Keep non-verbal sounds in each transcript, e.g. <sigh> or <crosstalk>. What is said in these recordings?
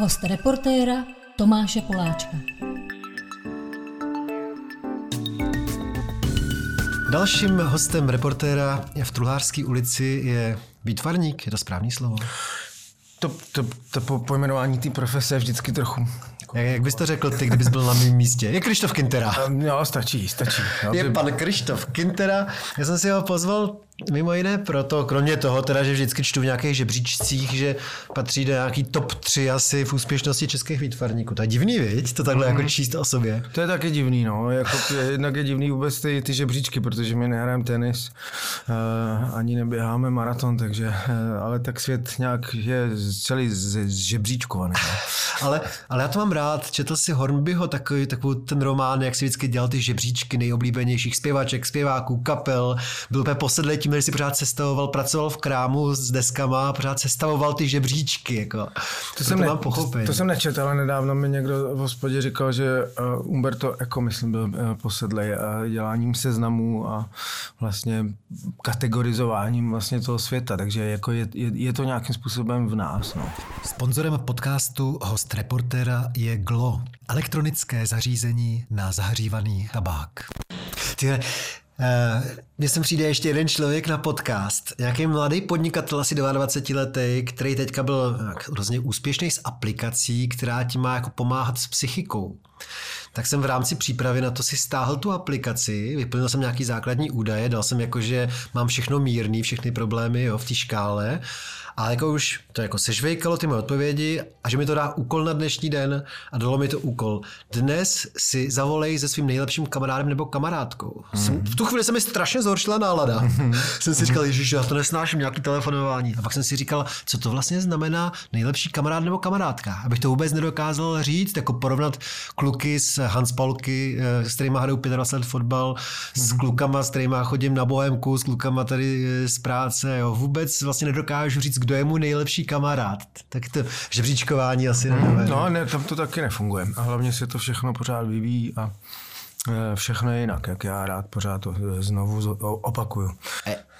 Host reportéra Tomáše Poláčka. Dalším hostem reportéra v Truhlářské ulici je výtvarník, je to správný slovo? To, to, to po, pojmenování té profese je vždycky trochu... Jak, jak bys to řekl ty, kdybys byl na mém místě? Je Krištof Kintera. <laughs> Jo, stačí, stačí. Jo, je pan Krištof Kintera. Já jsem si ho pozval Mimo jiné proto, kromě toho, teda, že vždycky čtu v nějakých žebříčcích, že patří do nějaký top 3 asi v úspěšnosti českých výtvarníků. To je divný, viď? To takhle mm. jako číst o sobě. To je taky divný, no. Jako, jednak je divný vůbec ty, ty žebříčky, protože my nehrajeme tenis, uh, ani neběháme maraton, takže, uh, ale tak svět nějak je celý žebříčkovaný. No. <laughs> ale, ale já to mám rád. Četl si Hornbyho takový, takový ten román, jak si vždycky dělal ty žebříčky nejoblíbenějších zpěvaček, zpěváků, kapel. Byl úplně posedlý tím, že si pořád sestavoval, pracoval v krámu s deskama a pořád sestavoval ty žebříčky. Jako. To, jsem, ne, to, to, jsem nečetl, ale nedávno mi někdo v hospodě říkal, že uh, Umberto Eco, myslím, byl uh, posedlej uh, děláním seznamů a vlastně kategorizováním vlastně toho světa, takže jako je, je, je to nějakým způsobem v nás. No. Sponzorem podcastu host reportéra je Glo, elektronické zařízení na zahřívaný tabák. Tyhle, mně sem přijde ještě jeden člověk na podcast, nějaký mladý podnikatel, asi 22 letý, který teďka byl hrozně úspěšný s aplikací, která ti má jako pomáhat s psychikou. Tak jsem v rámci přípravy na to si stáhl tu aplikaci, vyplnil jsem nějaký základní údaje, dal jsem jako, že mám všechno mírný, všechny problémy jo, v té škále a jako už to jako sežvejkalo ty moje odpovědi a že mi to dá úkol na dnešní den a dalo mi to úkol. Dnes si zavolej se svým nejlepším kamarádem nebo kamarádkou. Mm. Jsem, v tu chvíli se mi strašně zhoršila nálada. <laughs> Mm. <laughs> jsem si říkal, že já to nesnáším, nějaký telefonování. A pak jsem si říkal, co to vlastně znamená nejlepší kamarád nebo kamarádka. Abych to vůbec nedokázal říct, jako porovnat kluky z Hanspalky, eh, s kterými hraju 25 let fotbal, mm. s klukama, s kterými chodím na bohemku, s klukama tady eh, z práce. Jo. Vůbec vlastně nedokážu říct, kdo je mu nejlepší kamarád. Tak to žebříčkování asi hmm, nevím. No, ne, tam to taky nefunguje. A hlavně se to všechno pořád vyvíjí a e, všechno je jinak, jak já rád pořád to e, znovu opakuju.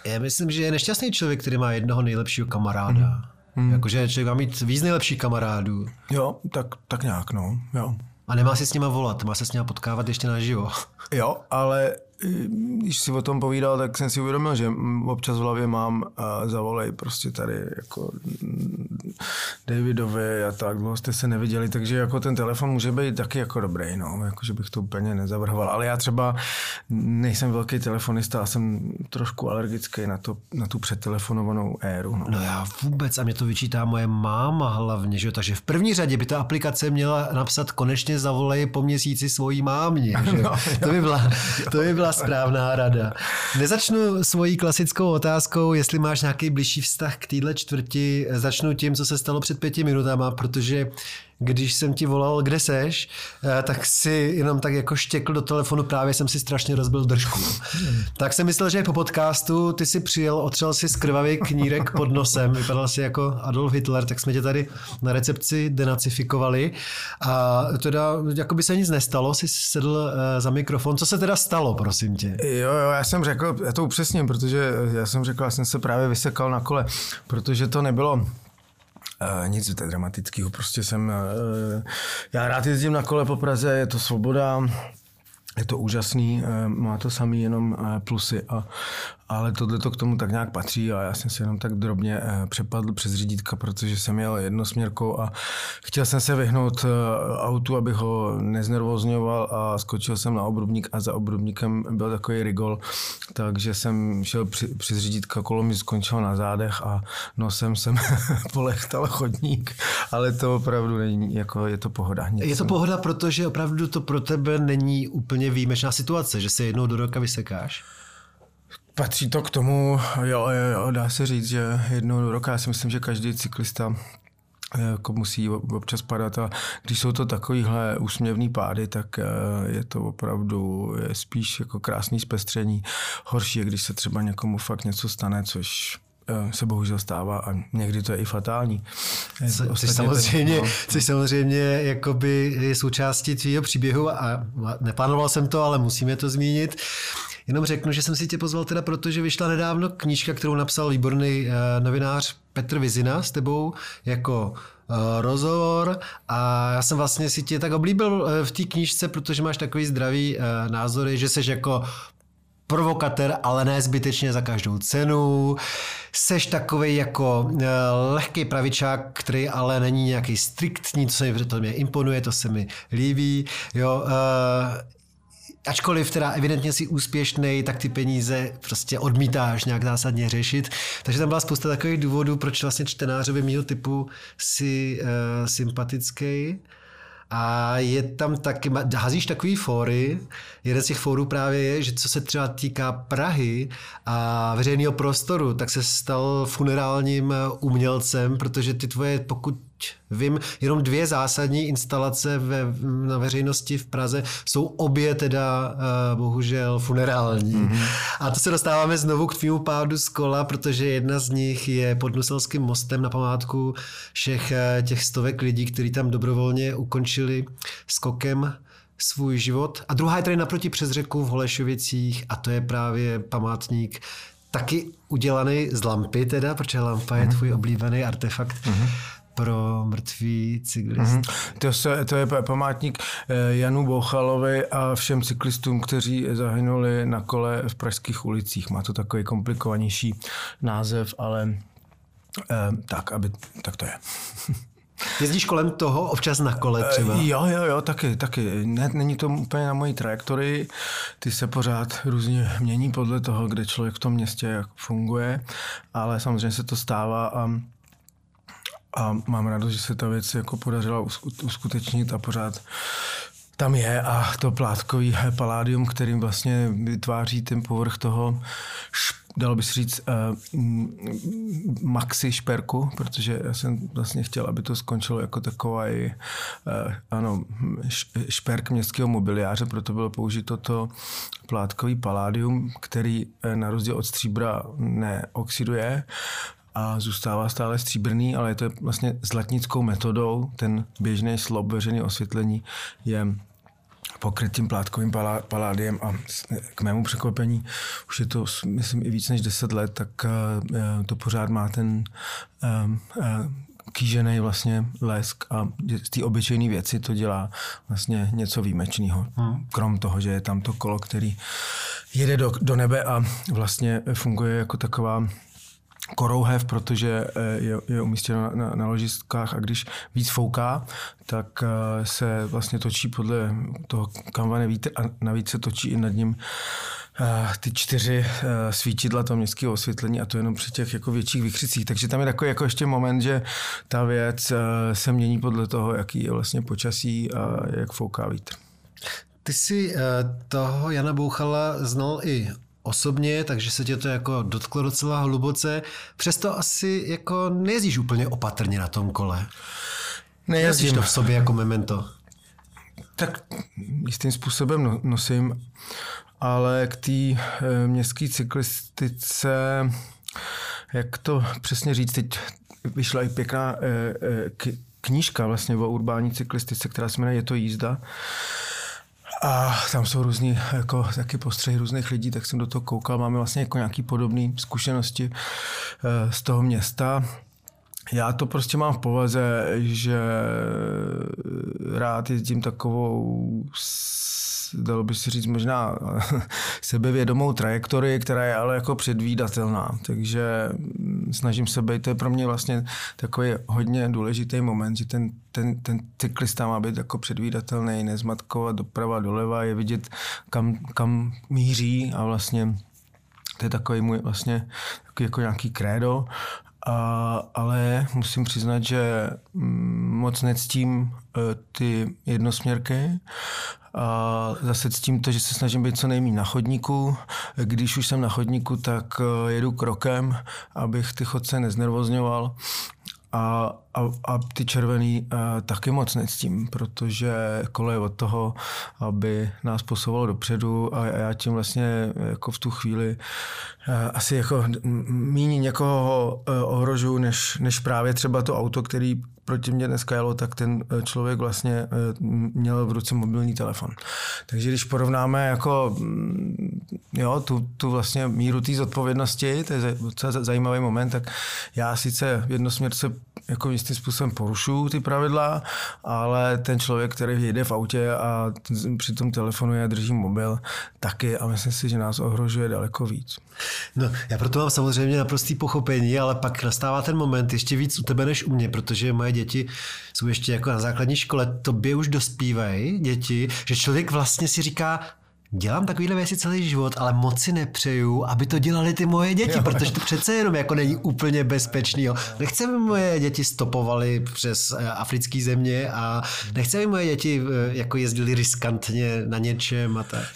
Já myslím, že je nešťastný člověk, který má jednoho nejlepšího kamaráda. Hmm. Hmm. Jakože člověk má mít víc nejlepších kamarádů. Jo, tak, tak nějak, no. Jo. A nemá si s nima volat, má se s nima potkávat ještě naživo. Jo, ale když si o tom povídal, tak jsem si uvědomil, že občas v hlavě mám a zavolej prostě tady jako Davidovi a tak, dlouho jste se neviděli, takže jako ten telefon může být taky jako dobrý, no, jako že bych to úplně nezavrhoval, ale já třeba nejsem velký telefonista a jsem trošku alergický na, to, na tu předtelefonovanou éru. No. no já vůbec a mě to vyčítá moje máma hlavně, že takže v první řadě by ta aplikace měla napsat konečně zavolej po měsíci svojí mámě, že? <laughs> No, to by byla, to by byla správná rada. Nezačnu svojí klasickou otázkou, jestli máš nějaký blížší vztah k téhle čtvrti. Začnu tím, co se stalo před pěti minutama, protože když jsem ti volal, kde seš, eh, tak si jenom tak jako štěkl do telefonu, právě jsem si strašně rozbil držku. <laughs> Tak jsem myslel, že po podcastu ty si přijel, otřel si z krvavý knírek pod nosem, vypadal si jako Adolf Hitler, tak jsme tě tady na recepci denacifikovali a teda jako by se nic nestalo, si sedl eh, za mikrofon. Co se teda stalo, prosím tě? Jo, jo, já jsem řekl, já to upřesním, protože já jsem řekl, já jsem se právě vysekal na kole, protože to nebylo nic dramatického, prostě jsem, uh, já rád jezdím na kole po Praze, je to svoboda, je to úžasný, uh, má to samý jenom plusy a, ale tohle to k tomu tak nějak patří a já jsem si jenom tak drobně eh, přepadl přes řídítka, protože jsem jel jednosměrkou a chtěl jsem se vyhnout eh, autu, abych ho neznervozňoval a skočil jsem na obrubník a za obrubníkem byl takový rigol, takže jsem šel při, přes řídítka, kolo mi skončilo na zádech a nosem jsem <laughs> polechtal chodník, ale to opravdu není, jako je to pohoda. Nic je to pohoda, protože opravdu to pro tebe není úplně výjimečná situace, že se jednou do roka vysekáš? Patří to k tomu, jo, jo, jo, dá se říct, že jednou do roka, já si myslím, že každý cyklista eh, jako musí občas padat a když jsou to takovýhle úsměvný pády, tak eh, je to opravdu je spíš jako krásný zpestření. Horší je, když se třeba někomu fakt něco stane, což eh, se bohužel stává a někdy to je i fatální. Co, což samozřejmě, no. což samozřejmě jakoby je součástí tvýho příběhu a neplánoval jsem to, ale musíme to zmínit. Jenom řeknu, že jsem si tě pozval teda proto, že vyšla nedávno knížka, kterou napsal výborný uh, novinář Petr Vizina s tebou jako uh, rozhovor a já jsem vlastně si tě tak oblíbil uh, v té knížce, protože máš takový zdravý uh, názory, že jsi jako provokatér, ale ne zbytečně za každou cenu. Seš takový jako lehký pravičák, který ale není nějaký striktní, se mi, to mě imponuje, to se mi líbí. Jo, ačkoliv teda evidentně si úspěšný, tak ty peníze prostě odmítáš nějak zásadně řešit. Takže tam byla spousta takových důvodů, proč vlastně čtenářovi mýho typu si uh, sympatický. A je tam taky, hazíš takový fóry, jeden z těch fórů právě je, že co se třeba týká Prahy a veřejného prostoru, tak se stal funerálním umělcem, protože ty tvoje, pokud vím, jenom dvě zásadní instalace ve, na veřejnosti v Praze jsou obě teda uh, bohužel funerální. Mm-hmm. A to se dostáváme znovu k tvému pádu z kola, protože jedna z nich je pod Nuselským mostem na památku všech uh, těch stovek lidí, kteří tam dobrovolně ukončili skokem svůj život. A druhá je tady naproti přes řeku v Holešovicích a to je právě památník taky udělaný z lampy teda, protože lampa je mhm. tvůj oblíbený artefakt. Mm-hmm pro mrtví cyklisty. Mm-hmm. To, se, to je památník eh, Janu Bouchalovi a všem cyklistům, kteří zahynuli na kole v pražských ulicích. Má to takový komplikovanější název, ale eh, tak, aby, tak to je. <laughs> Jezdíš kolem toho občas na kole třeba? Eh, jo, jo, jo, taky, taky. Ne, není to úplně na mojí trajektorii. Ty se pořád různě mění podle toho, kde člověk v tom městě jak funguje, ale samozřejmě se to stává a a mám radost, že se ta věc jako podařila uskutečnit a pořád tam je. A to plátkový paládium, kterým vlastně vytváří ten povrch toho, dalo by se říct, uh, maxi šperku, protože já jsem vlastně chtěl, aby to skončilo jako takový uh, ano, šperk městského mobiliáře, proto bylo použito to plátkový paládium, který uh, na rozdíl od stříbra neoxiduje a zůstává stále stříbrný, ale je to vlastně zlatnickou metodou. Ten běžný slob veřejné osvětlení je pokryt tím plátkovým paládiem a k mému překvapení, už je to, myslím, i víc než 10 let, tak eh, to pořád má ten eh, eh, kýžený vlastně lesk a z té obyčejné věci to dělá vlastně něco výjimečného. Hmm. Krom toho, že je tam to kolo, který jede do, do nebe a vlastně funguje jako taková korouhev, protože eh, je, je umístěno na, na, na ložiskách a když víc fouká, tak eh, se vlastně točí podle toho, kam vane vítr a navíc se točí i nad ním eh, ty čtyři svítidla toho městského osvětlení a to jenom při těch jako větších vykřicích. Takže tam je takový jako ještě moment, že ta věc se mění podle toho, jaký je vlastně počasí a jak fouká vítr. Ty jsi toho Jana Bouchala znal i osobně, takže se tě to jako dotklo docela hluboce. Přesto asi jako nejezdíš úplně opatrně na tom kole. Nejezdíš to v sobě jako memento. Tak jistým způsobem no, nosím, ale k té e, městské cyklistice, jak to přesně říct, teď vyšla i pěkná e, e, knížka vlastně o urbání cyklistice, která se jmenuje Je to jízda. A tam jsou různý, jako taky postřehy různých lidí, tak jsem do toho koukal. Máme vlastně jako nějaké podobné zkušenosti eh, z toho města. Já to prostě mám v povaze, že rád jezdím takovou dalo by si říct možná <laughs> sebevědomou trajektorii, která je ale jako předvídatelná. Takže snažím se být, to je pro mě vlastně takový hodně důležitý moment, že ten, ten, ten cyklista má být jako předvídatelný, nezmatkovat doprava, doleva, je vidět, kam, kam míří a vlastně to je takový můj vlastně jako nějaký krédo. A, ale musím přiznat, že mm, moc nectím e, ty jednosměrky a zase ctím to, že se snažím být co nejméně na chodníku. Když už jsem na chodníku, tak e, jedu krokem, abych ty chodce neznervozňoval. A a, a ty červený a, taky moc nectím, protože kolo je od toho, aby nás posouvalo dopředu a já tím vlastně jako v tu chvíli a, asi jako míní někoho ohrožuju, než, než právě třeba to auto, který proti mě dneska jelo, tak ten eh, člověk vlastně eh, měl v ruce mobilní telefon. Takže když porovnáme jako mm, jo, tu, tu vlastně míru té zodpovědnosti, to je docela zajímavý moment, tak já sice jednosměrce jako jistým způsobem porušuju ty pravidla, ale ten člověk, který jede v autě a přitom telefonuje a drží mobil, taky a myslím si, že nás ohrožuje daleko víc. No, já proto mám samozřejmě naprostý pochopení, ale pak nastává ten moment ještě víc u tebe než u mě, protože moje děti jsou ještě jako na základní škole, tobě už dospívají děti, že člověk vlastně si říká, dělám takovýhle věci celý život, ale moc si nepřeju, aby to dělali ty moje děti, jo, protože to přece jenom jako není úplně bezpečný. Jo. Nechci, aby moje děti stopovaly přes eh, africké země a nechci, aby moje děti eh, jako jezdili riskantně na něčem a tak.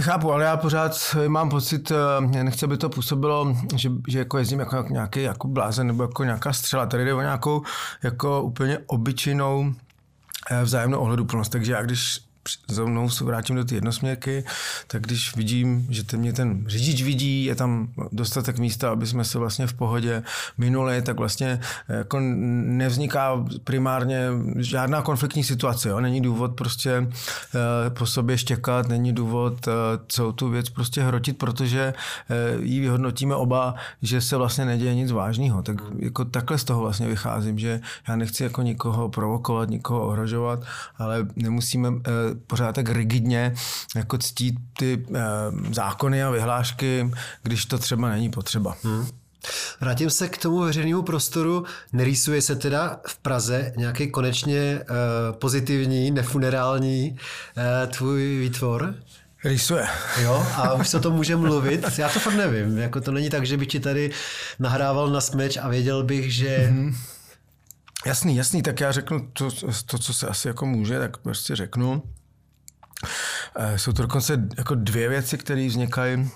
Chápu, ale já pořád mám pocit, eh, nechci, aby to působilo, že, že jako jezdím jako nějaký jako blázen nebo jako nějaká střela. Tady jde o nějakou jako úplně obyčejnou vzájemnou ohleduplnost. Takže já když za mnou se vrátím do ty jednosměrky, tak když vidím, že ten mě ten řidič vidí, je tam dostatek místa, aby jsme se vlastně v pohodě minuli, tak vlastně eh, jako nevzniká primárně žádná konfliktní situace. Jo? Není důvod prostě eh, po sobě štěkat, není důvod eh, celou tu věc prostě hrotit, protože ji vyhodnotíme oba, že se vlastně neděje nic vážného. Tak jako takhle z toho vlastně vycházím, že já nechci jako nikoho provokovat, nikoho ohrožovat, ale nemusíme pořád tak rigidně jako ctít ty e, zákony a vyhlášky, když to třeba není potřeba. Hmm. Vrátím se k tomu veřejnému prostoru. Nerýsuje se teda v Praze nějaký konečně uh, pozitivní, nefunerální uh, tvůj výtvor? Rýsuje. Jo, a <laughs> už se to může mluvit. Já to fakt nevím. Jako to není tak, že bych ti tady nahrával na smeč a věděl bych, že mm-hmm Jasný, jasný, tak já řeknu to, to, co se asi jako může, tak prostě řeknu. Eh, jsou to dokonce jako dvě věci, které vznikají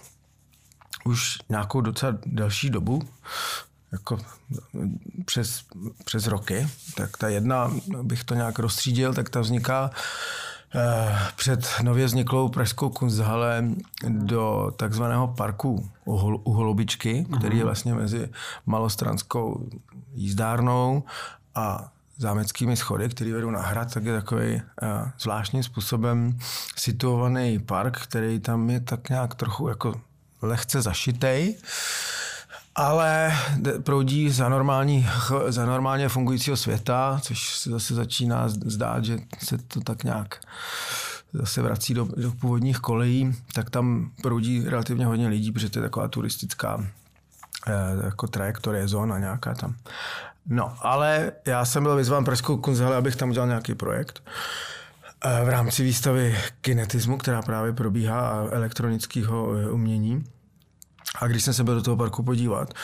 už nějakou docela delší dobu, jako přes, přes roky. Tak ta jedna, bych to nějak rozstřídil, tak ta vzniká eh, před nově vzniklou Pražskou kunsthalle do takzvaného parku u Holubičky, který je mhm. vlastně mezi Malostranskou jízdárnou a zámeckými schody, které vedou na hrad, tak je takový uh, zvláštním způsobem situovaný park, který tam je tak nějak trochu jako lehce zašitej, ale proudí za, normální, za normálně fungujícího světa, což se zase začíná zdát, že se to tak nějak zase vrací do, do původních kolejí, tak tam proudí relativně hodně lidí, protože to je taková turistická eh, jako trajektorie, zóna nějaká tam. No, ale já jsem byl vyzván Pražskou kunzhale, abych tam udělal nějaký projekt eh, v rámci výstavy kinetismu, která právě probíhá a elektronického eh, umění. A když jsem se byl do toho parku podívat,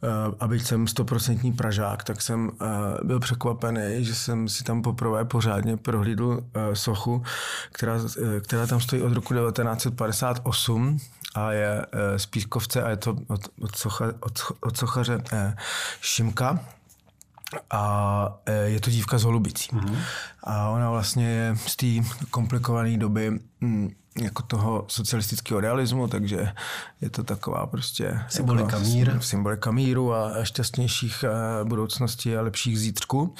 uh, a byť jsem stoprocentní Pražák, tak jsem byl překvapený, že jsem si tam poprvé pořádně prohlídl sochu, která, která tam stojí od roku 1958 a je z Pískovce a je to od, od, socha, od, od sochaře Šimka a e, je to dívka z Holubicí. Mm-hmm. A ona vlastně je z té komplikované doby mm, jako toho socialistického realismu, takže je to taková prostě... Symbolika jako, míru. Symbolika míru a šťastnějších e, budoucností a lepších zítřků.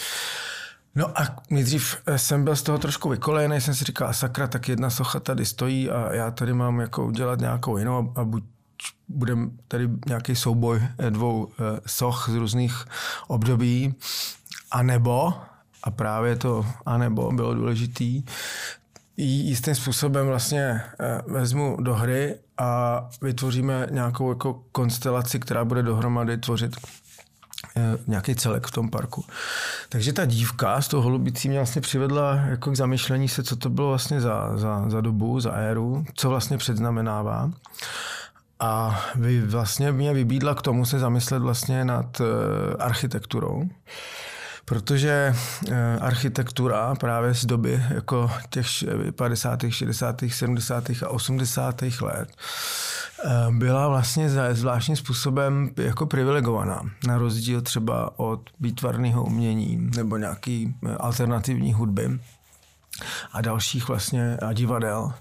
No a nejdřív e, jsem byl z toho trošku vykolejený, jsem si říkal, sakra, tak jedna socha tady stojí a já tady mám jako udělat nějakou jinou a buď bude tady nějaký souboj eh, dvou eh, soch z různých období, a nebo, a právě to a nebo bylo důležitý, jistým způsobem vlastně eh, vezmu do hry a vytvoříme nějakou jako konstelaci, která bude dohromady tvořit nějaký celek v tom parku. Takže ta dívka z toho holubicí mě vlastně přivedla jako k zamyšlení se, co to bylo vlastně za, za, za dobu, za éru, co vlastně předznamenává. A vy vlastně mě vybídla k tomu se zamyslet vlastně nad uh, architekturou. Protože uh, architektura právě z doby jako těch 50., 60., 70. a 80. let byla vlastně zvláštním způsobem jako privilegovaná. Na rozdíl třeba od výtvarného umění nebo nějaký alternativní hudby a dalších vlastně a divadel,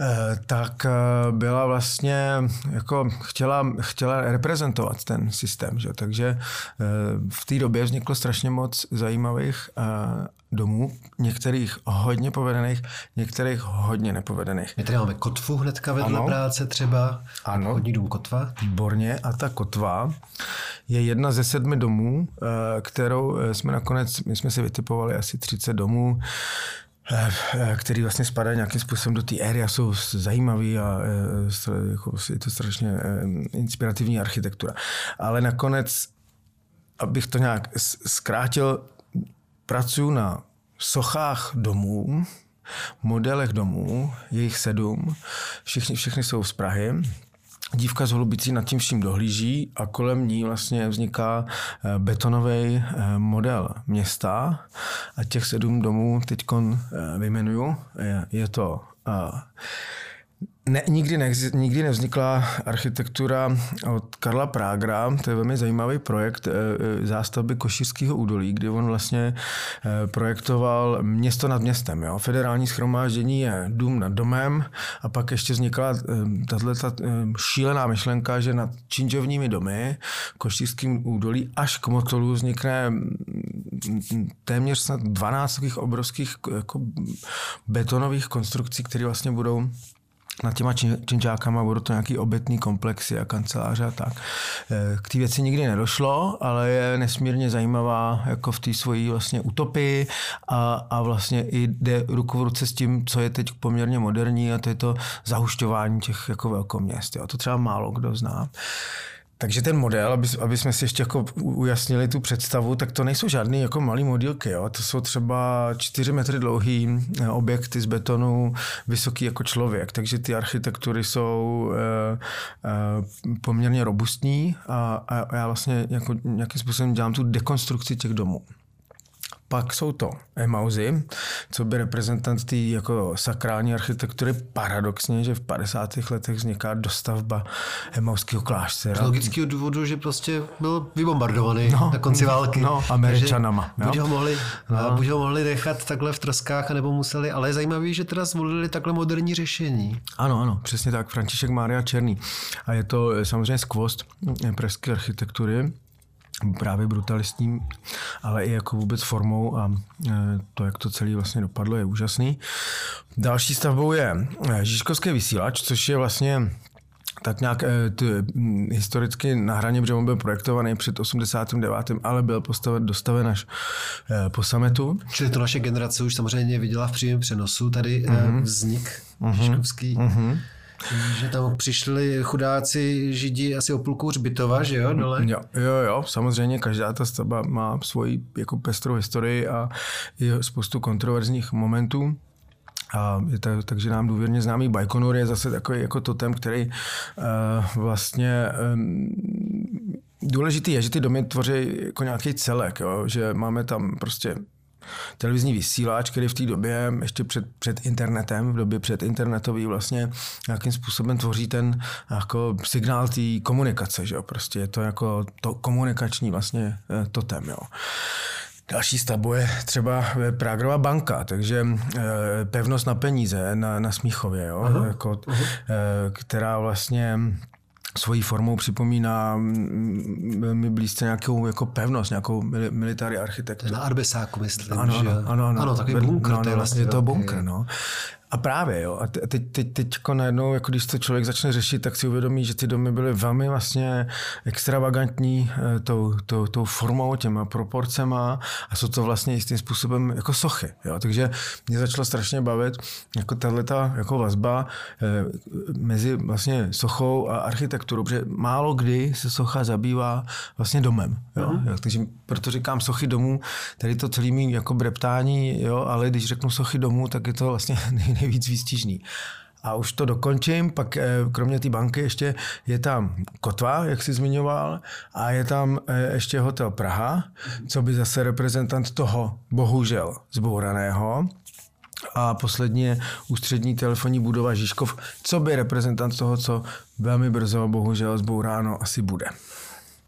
eh, tak eh, byla vlastně jako chtěla, chtěla reprezentovat ten systém. Že? Takže eh, v té době vzniklo strašně moc zajímavých domů, některých hodně povedených, některých hodně nepovedených. My tady máme kotvu hnedka vedle ano. práce třeba. Ano. Hodní dům kotva. Výborně. A ta kotva je jedna ze sedmi domů, kterou jsme nakonec, my jsme si vytipovali asi 30 domů, který vlastně spadají nějakým způsobem do té éry a jsou zajímavý a eh, jako je to strašně inspirativní architektura. Ale nakonec, abych to nějak zkrátil, pracuji na sochách domů, modelech domů, jejich sedm, všichni, všichni jsou z Prahy dívka z Holubicí nad tím vším dohlíží a kolem ní vlastně vzniká eh, betonový eh, model města a těch sedm domů teď eh, vyjmenuju. Je to ne, nikdy, ne, nikdy nevznikla architektura od Karla Prágra, to je velmi zajímavý projekt e, e, zástavby Košického údolí, kdy on vlastně e, projektoval město nad městem. Jo. Federální schromáždění je dům nad domem a pak ještě vznikla tato šílená myšlenka, že nad činžovními domy, Košickým údolí až k Motolu vznikne téměř snad 12 takových obrovských jako betonových konstrukcí, které vlastně budou nad těma činžákama budou to nějaký obytný komplexy a kanceláře a tak. Eh, k té věci nikdy nedošlo, ale je nesmírně zajímavá jako v té svojí vlastně utopii a, a vlastně i jde ruku v ruce s tím, co je teď poměrně moderní a to je to zahušťování těch jako velkoměst. Jo. To třeba málo kdo zná. Takže ten model, aby, aby jsme si ještě jako ujasnili tu představu, tak to nejsou žádné jako malé modílky. Jo? To jsou třeba 4 metry dlouhý eh, objekty z betonu, vysoký jako člověk. Takže ty architektury jsou e, e, poměrně robustní a, a já vlastně jako nějakým způsobem dělám tu dekonstrukci těch domů. Pak jsou to Emauzy, co by reprezentant té jako sakrální architektury. Paradoxně, že v 50. letech vzniká dostavba Emauského kláštera. Z logického důvodu, že prostě byl vybombardovaný no, na konci války. No, američanama. Buď ho, mohli, no. buď ho mohli nechat takhle v troskách, nebo museli. Ale je zajímavé, že teda zvolili takhle moderní řešení. Ano, ano, přesně tak. František Mária Černý. A je to samozřejmě skvost pražské architektury právě brutalistním, ale i jako vůbec formou a e, to, jak to celé vlastně dopadlo, je úžasný. Další stavbou je e, Žižkovský vysílač, což je vlastně tak nějak e, t, historicky na hraně, protože on byl projektovaný před 89., ale byl postaven, dostaven až po sametu. Čili to naše generace už samozřejmě viděla v přímém přenosu, tady mm-hmm. vznik mm-hmm. Žižkovský. Mm-hmm. Že tam přišli chudáci židi asi o půlku hřbitova, že jo, dole? Jo, jo, jo, samozřejmě každá ta stavba má svoji jako pestrou historii a je spoustu kontroverzních momentů. A je to, takže nám důvěrně známý Baikonur je zase takový jako totem, který uh, vlastně um, důležitý je, že ty domy tvoří jako nějaký celek, jo? že máme tam prostě televizní vysílač, který v té době, ještě před, před internetem, v době před internetový vlastně nějakým způsobem tvoří ten jako signál té komunikace, že jo? prostě je to jako to komunikační vlastně eh, totem, jo. Další stavbu je třeba Prágrova banka, takže e, pevnost na peníze na, na Smíchově, jo? Aha, jako, aha. E, která vlastně svojí formou připomíná velmi blízce nějakou jako pevnost, nějakou military architekturu. Na Arbesáku, myslím. Ano, že... ano, ano, ano. ano takový bunkr. No, no, je, vlastně to bunkr, no. A právě, jo. A teď, teď, teď najednou, jako když to člověk začne řešit, tak si uvědomí, že ty domy byly velmi vlastně extravagantní eh, tou, tou, tou formou, těma proporcema a jsou to vlastně jistým způsobem jako sochy. Jo. Takže mě začalo strašně bavit jako tato jako vazba eh, mezi vlastně sochou a architekturou, protože málo kdy se socha zabývá vlastně domem. Jo. Mm-hmm. Jo. Takže proto říkám sochy domů, tady to celý mý jako breptání, jo, ale když řeknu sochy domů, tak je to vlastně <laughs> nejvíc výstižný. A už to dokončím, pak eh, kromě té banky ještě je tam Kotva, jak jsi zmiňoval, a je tam eh, ještě hotel Praha, co by zase reprezentant toho, bohužel, zbouraného. a poslední je ústřední telefonní budova Žižkov, co by reprezentant toho, co velmi brzo, bohužel, zbouráno asi bude.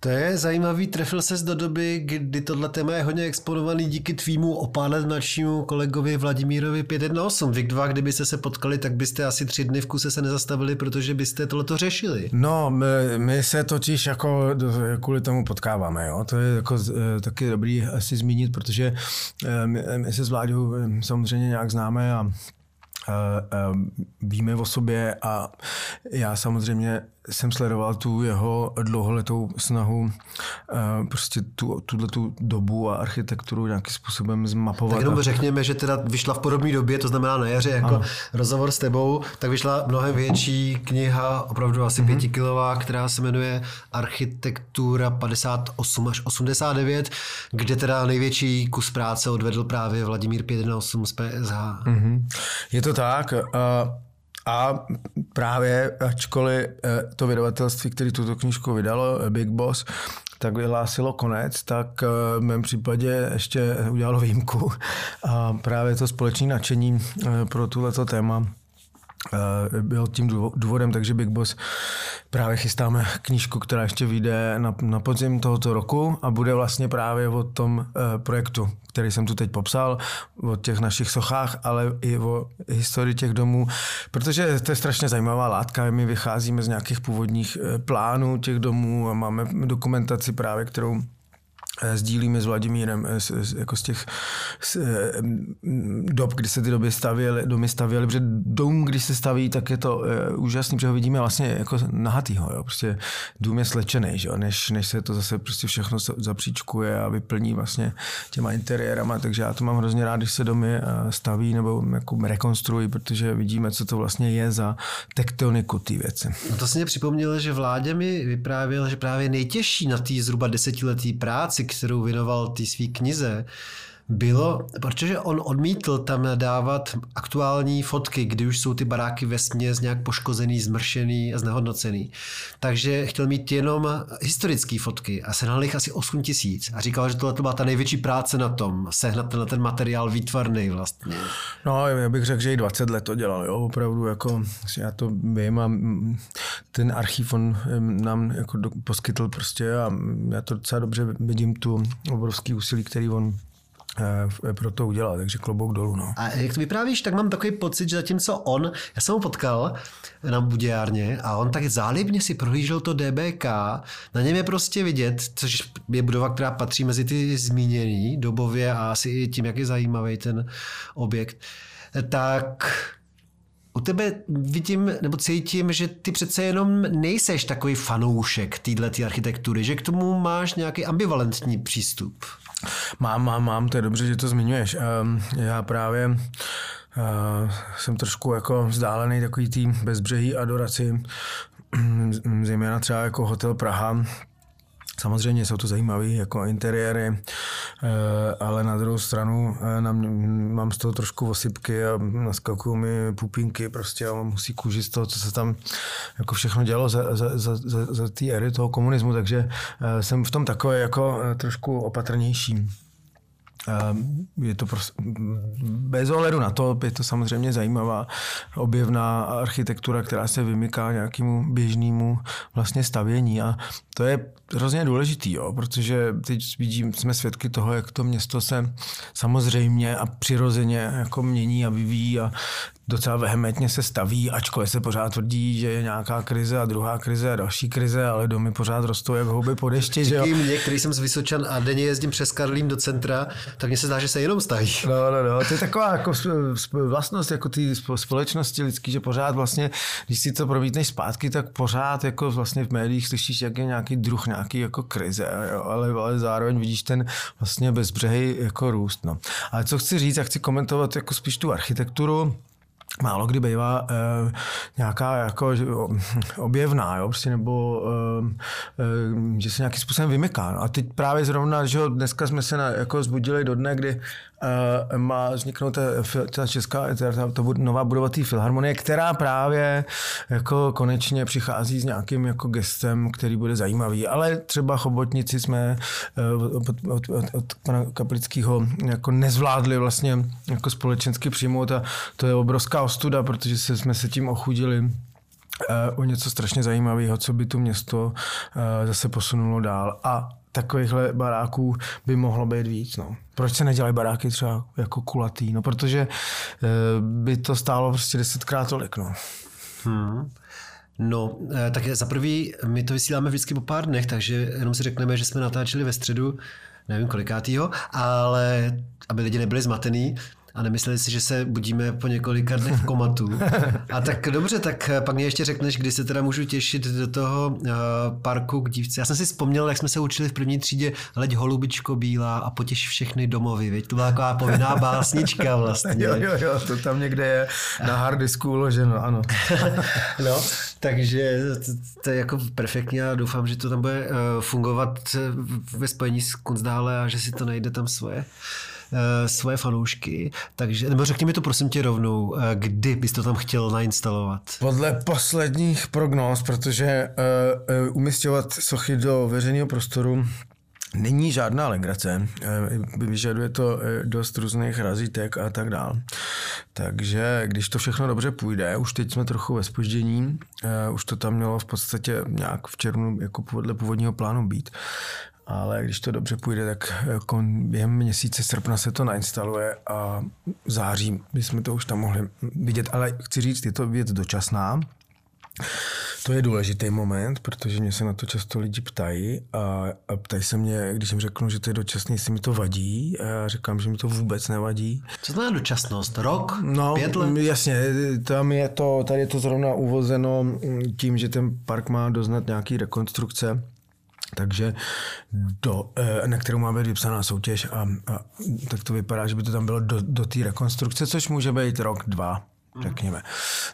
To je zajímavý, trefil ses do doby, kdy tohle téma je hodně exponovaný díky tvýmu opálet mladšímu kolegovi Vladimírovi 518. Vy dva, kdybyste se potkali, tak byste asi tři dny v kuse se nezastavili, protože byste tohleto řešili. No, my, my se totiž jako kvůli tomu potkáváme, jo. To je jako eh, taky dobrý asi zmínit, protože eh, my, my se s Vláďou eh, samozřejmě nějak známe a víme o sobě a já samozřejmě jsem sledoval tu jeho dlouholetou snahu uh, prostě tu, tuhle tu dobu a architekturu nějakým způsobem zmapovat. Tak jenom řekněme, že teda vyšla v podobné době, to znamená na jaře, jako ano. rozhovor s tebou, tak vyšla mnohem větší kniha, opravdu asi mm-hmm. pětikilová, která se jmenuje Architektura 58 až 89, kde teda největší kus práce odvedl právě Vladimír 518 z PSH. Mm-hmm. Je to tak. Uh, a právě, ačkoliv eh, to vydavatelství, které tuto knížku vydalo, eh, Big Boss, tak vyhlásilo konec, tak eh, v mém případě ještě udělalo výjimku. A právě to společné nadšení pro tuto téma Eh, byl tím důvodem, takže Big Boss právě chystáme knížku, která ještě vyjde na, na podzim tohoto roku a bude vlastně právě o tom uh, projektu, který jsem tu teď popsal, o těch našich sochách, ale i o historii těch domů, protože to je strašně zajímavá látka. My vycházíme z nějakých původních uh, plánů těch domů a máme dokumentaci právě, kterou Eh, sdílíme s Vladimírem eh, z, jako z těch z, eh, dob, kdy se ty doby stavěly, domy stavěly, protože dům, když se staví, tak je to uh, úžasný, protože ho vidíme vlastně jako nahatýho, jo. prostě dům je slečený, že jo? Než, než se to zase prostě všechno zapříčkuje a vyplní vlastně těma interiérama, takže já to mám hrozně rád, když se domy staví nebo jako rekonstruují, protože vidíme, co to vlastně je za tektoniku ty věci. No to se mě připomnělo, že vládě mi vyprávěl, že právě nejtěžší na té zhruba desetiletý práci, kterou věnoval té své knize, bylo, protože on odmítl tam dávat aktuální fotky, kdy už jsou ty baráky ve směs nějak poškozený, zmršený a znehodnocený. Takže chtěl mít jenom historické fotky a sehnal jich asi 8 tisíc. A říkal, že tohle byla ta největší práce na tom, sehnat ten, ten materiál výtvarný vlastně. No, já bych řekl, že i 20 let to dělal, jo, opravdu, jako já to vím a ten archiv on nám jako poskytl prostě a já to docela dobře vidím tu obrovský úsilí, který on pro to udělat, takže klobouk dolů. No. A jak to vyprávíš, tak mám takový pocit, že zatímco on, já jsem ho potkal na budějárně a on tak zálibně si prohlížel to DBK, na něm je prostě vidět, což je budova, která patří mezi ty zmíněný dobově a asi i tím, jak je zajímavý ten objekt, tak u tebe vidím nebo cítím, že ty přece jenom nejseš takový fanoušek této architektury, že k tomu máš nějaký ambivalentní přístup. Mám, mám, mám, to je dobře, že to zmiňuješ. Ehm, já právě eh, jsem trošku jako vzdálený takový tým bezbřehý adoraci, <clears throat> zejména třeba jako Hotel Praha, Samozřejmě jsou to zajímavé jako interiéry, eh, ale na druhou stranu eh, mám z toho trošku osypky a naskakují mi pupínky prostě a musí kůžit z toho, co se tam jako všechno dělo za, za, za, za, za té éry toho komunismu, takže eh, jsem v tom takový jako trošku opatrnější. Ehm, je to prostě, bez ohledu na to, je to samozřejmě zajímavá objevná architektura, která se vymyká nějakému běžnému vlastně stavění. A to je hrozně důležitý, jo, protože teď vidím, jsme svědky toho, jak to město se samozřejmě a přirozeně jako mění a vyvíjí a docela vehementně se staví, ačkoliv se pořád tvrdí, že je nějaká krize a druhá krize a další krize, ale domy pořád rostou jak houby po dešti. Že jo? mě, který jsem z Vysočan a denně jezdím přes Karlín do centra, tak mně se zdá, že se jenom staví. No, no, no, to je taková jako vlastnost jako té společnosti lidský, že pořád vlastně, když si to promítneš zpátky, tak pořád jako vlastně v médiích slyšíš, jak je nějaký druh, nějaký jako krize, jo, ale, ale zároveň vidíš ten vlastně bezbřehý jako růst. No. Ale co chci říct, já chci komentovat jako spíš tu architekturu, málo kdy bývá e, nějaká jako objevná, jo, prostě, nebo e, e, že se nějakým způsobem vymyká. A teď právě zrovna, že dneska jsme se na, jako zbudili do dne, kdy má vzniknout ta, česká, ta, ta, nová budova té filharmonie, která právě jako konečně přichází s nějakým jako gestem, který bude zajímavý. Ale třeba chobotnici jsme e, od, od, od, od pana Kaplického jako nezvládli vlastně jako společensky přijmout a to je obrovská ostuda, protože se, jsme se tím ochudili eh, o něco strašně zajímavého, co by tu město eh, zase posunulo dál. A takovýchhle baráků by mohlo být víc. No. Proč se nedělají baráky třeba jako kulatý? No, protože eh, by to stálo prostě desetkrát tolik. No. Hmm. No, tak za prvý, my to vysíláme vždycky po pár dnech, takže jenom si řekneme, že jsme natáčeli ve středu, nevím kolikátýho, ale aby lidi nebyli zmatený, a nemysleli si, že se budíme po několika dnech v komatu. A tak dobře, tak pak mě ještě řekneš, kdy se teda můžu těšit do toho uh, parku k dívce. Já jsem si vzpomněl, jak jsme se učili v první třídě leď holubičko bílá a potěš všechny domovy, viď? To byla taková povinná básnička <laughs> vlastně. jo, jo, jo, to tam někde je na hardisku uloženo, ano. <laughs> no, takže to, to, je jako perfektní a doufám, že to tam bude uh, fungovat ve spojení s Kunzdále a že si to najde tam svoje. Eh, svoje fanoušky. Takže, nebo řekni mi to prosím tě rovnou, eh, kdy bys to tam chtěl nainstalovat? Podle posledních prognóz, protože uh, umistovat sochy do veřejného prostoru Není žádná legrace, vyžaduje to dost různých razítek a tak dál. Takže když to všechno dobře půjde, už teď jsme trochu ve spoždění, už to tam mělo v podstatě nějak v červnu jako podle původního plánu být, ale když to dobře půjde, tak jako během měsíce srpna se to nainstaluje a v září bychom to už tam mohli vidět. Ale chci říct, je to věc dočasná, to je důležitý moment, protože mě se na to často lidi ptají a, a ptají se mě, když jim řeknu, že to je dočasný, jestli mi to vadí a já říkám, že mi to vůbec nevadí. Co znamená dočasnost? Rok? No, pět let? jasně, tam je to, tady je to zrovna uvozeno tím, že ten park má doznat nějaký rekonstrukce takže do, eh, na kterou má být vypsaná soutěž a, a tak to vypadá, že by to tam bylo do, do té rekonstrukce, což může být rok, dva, řekněme.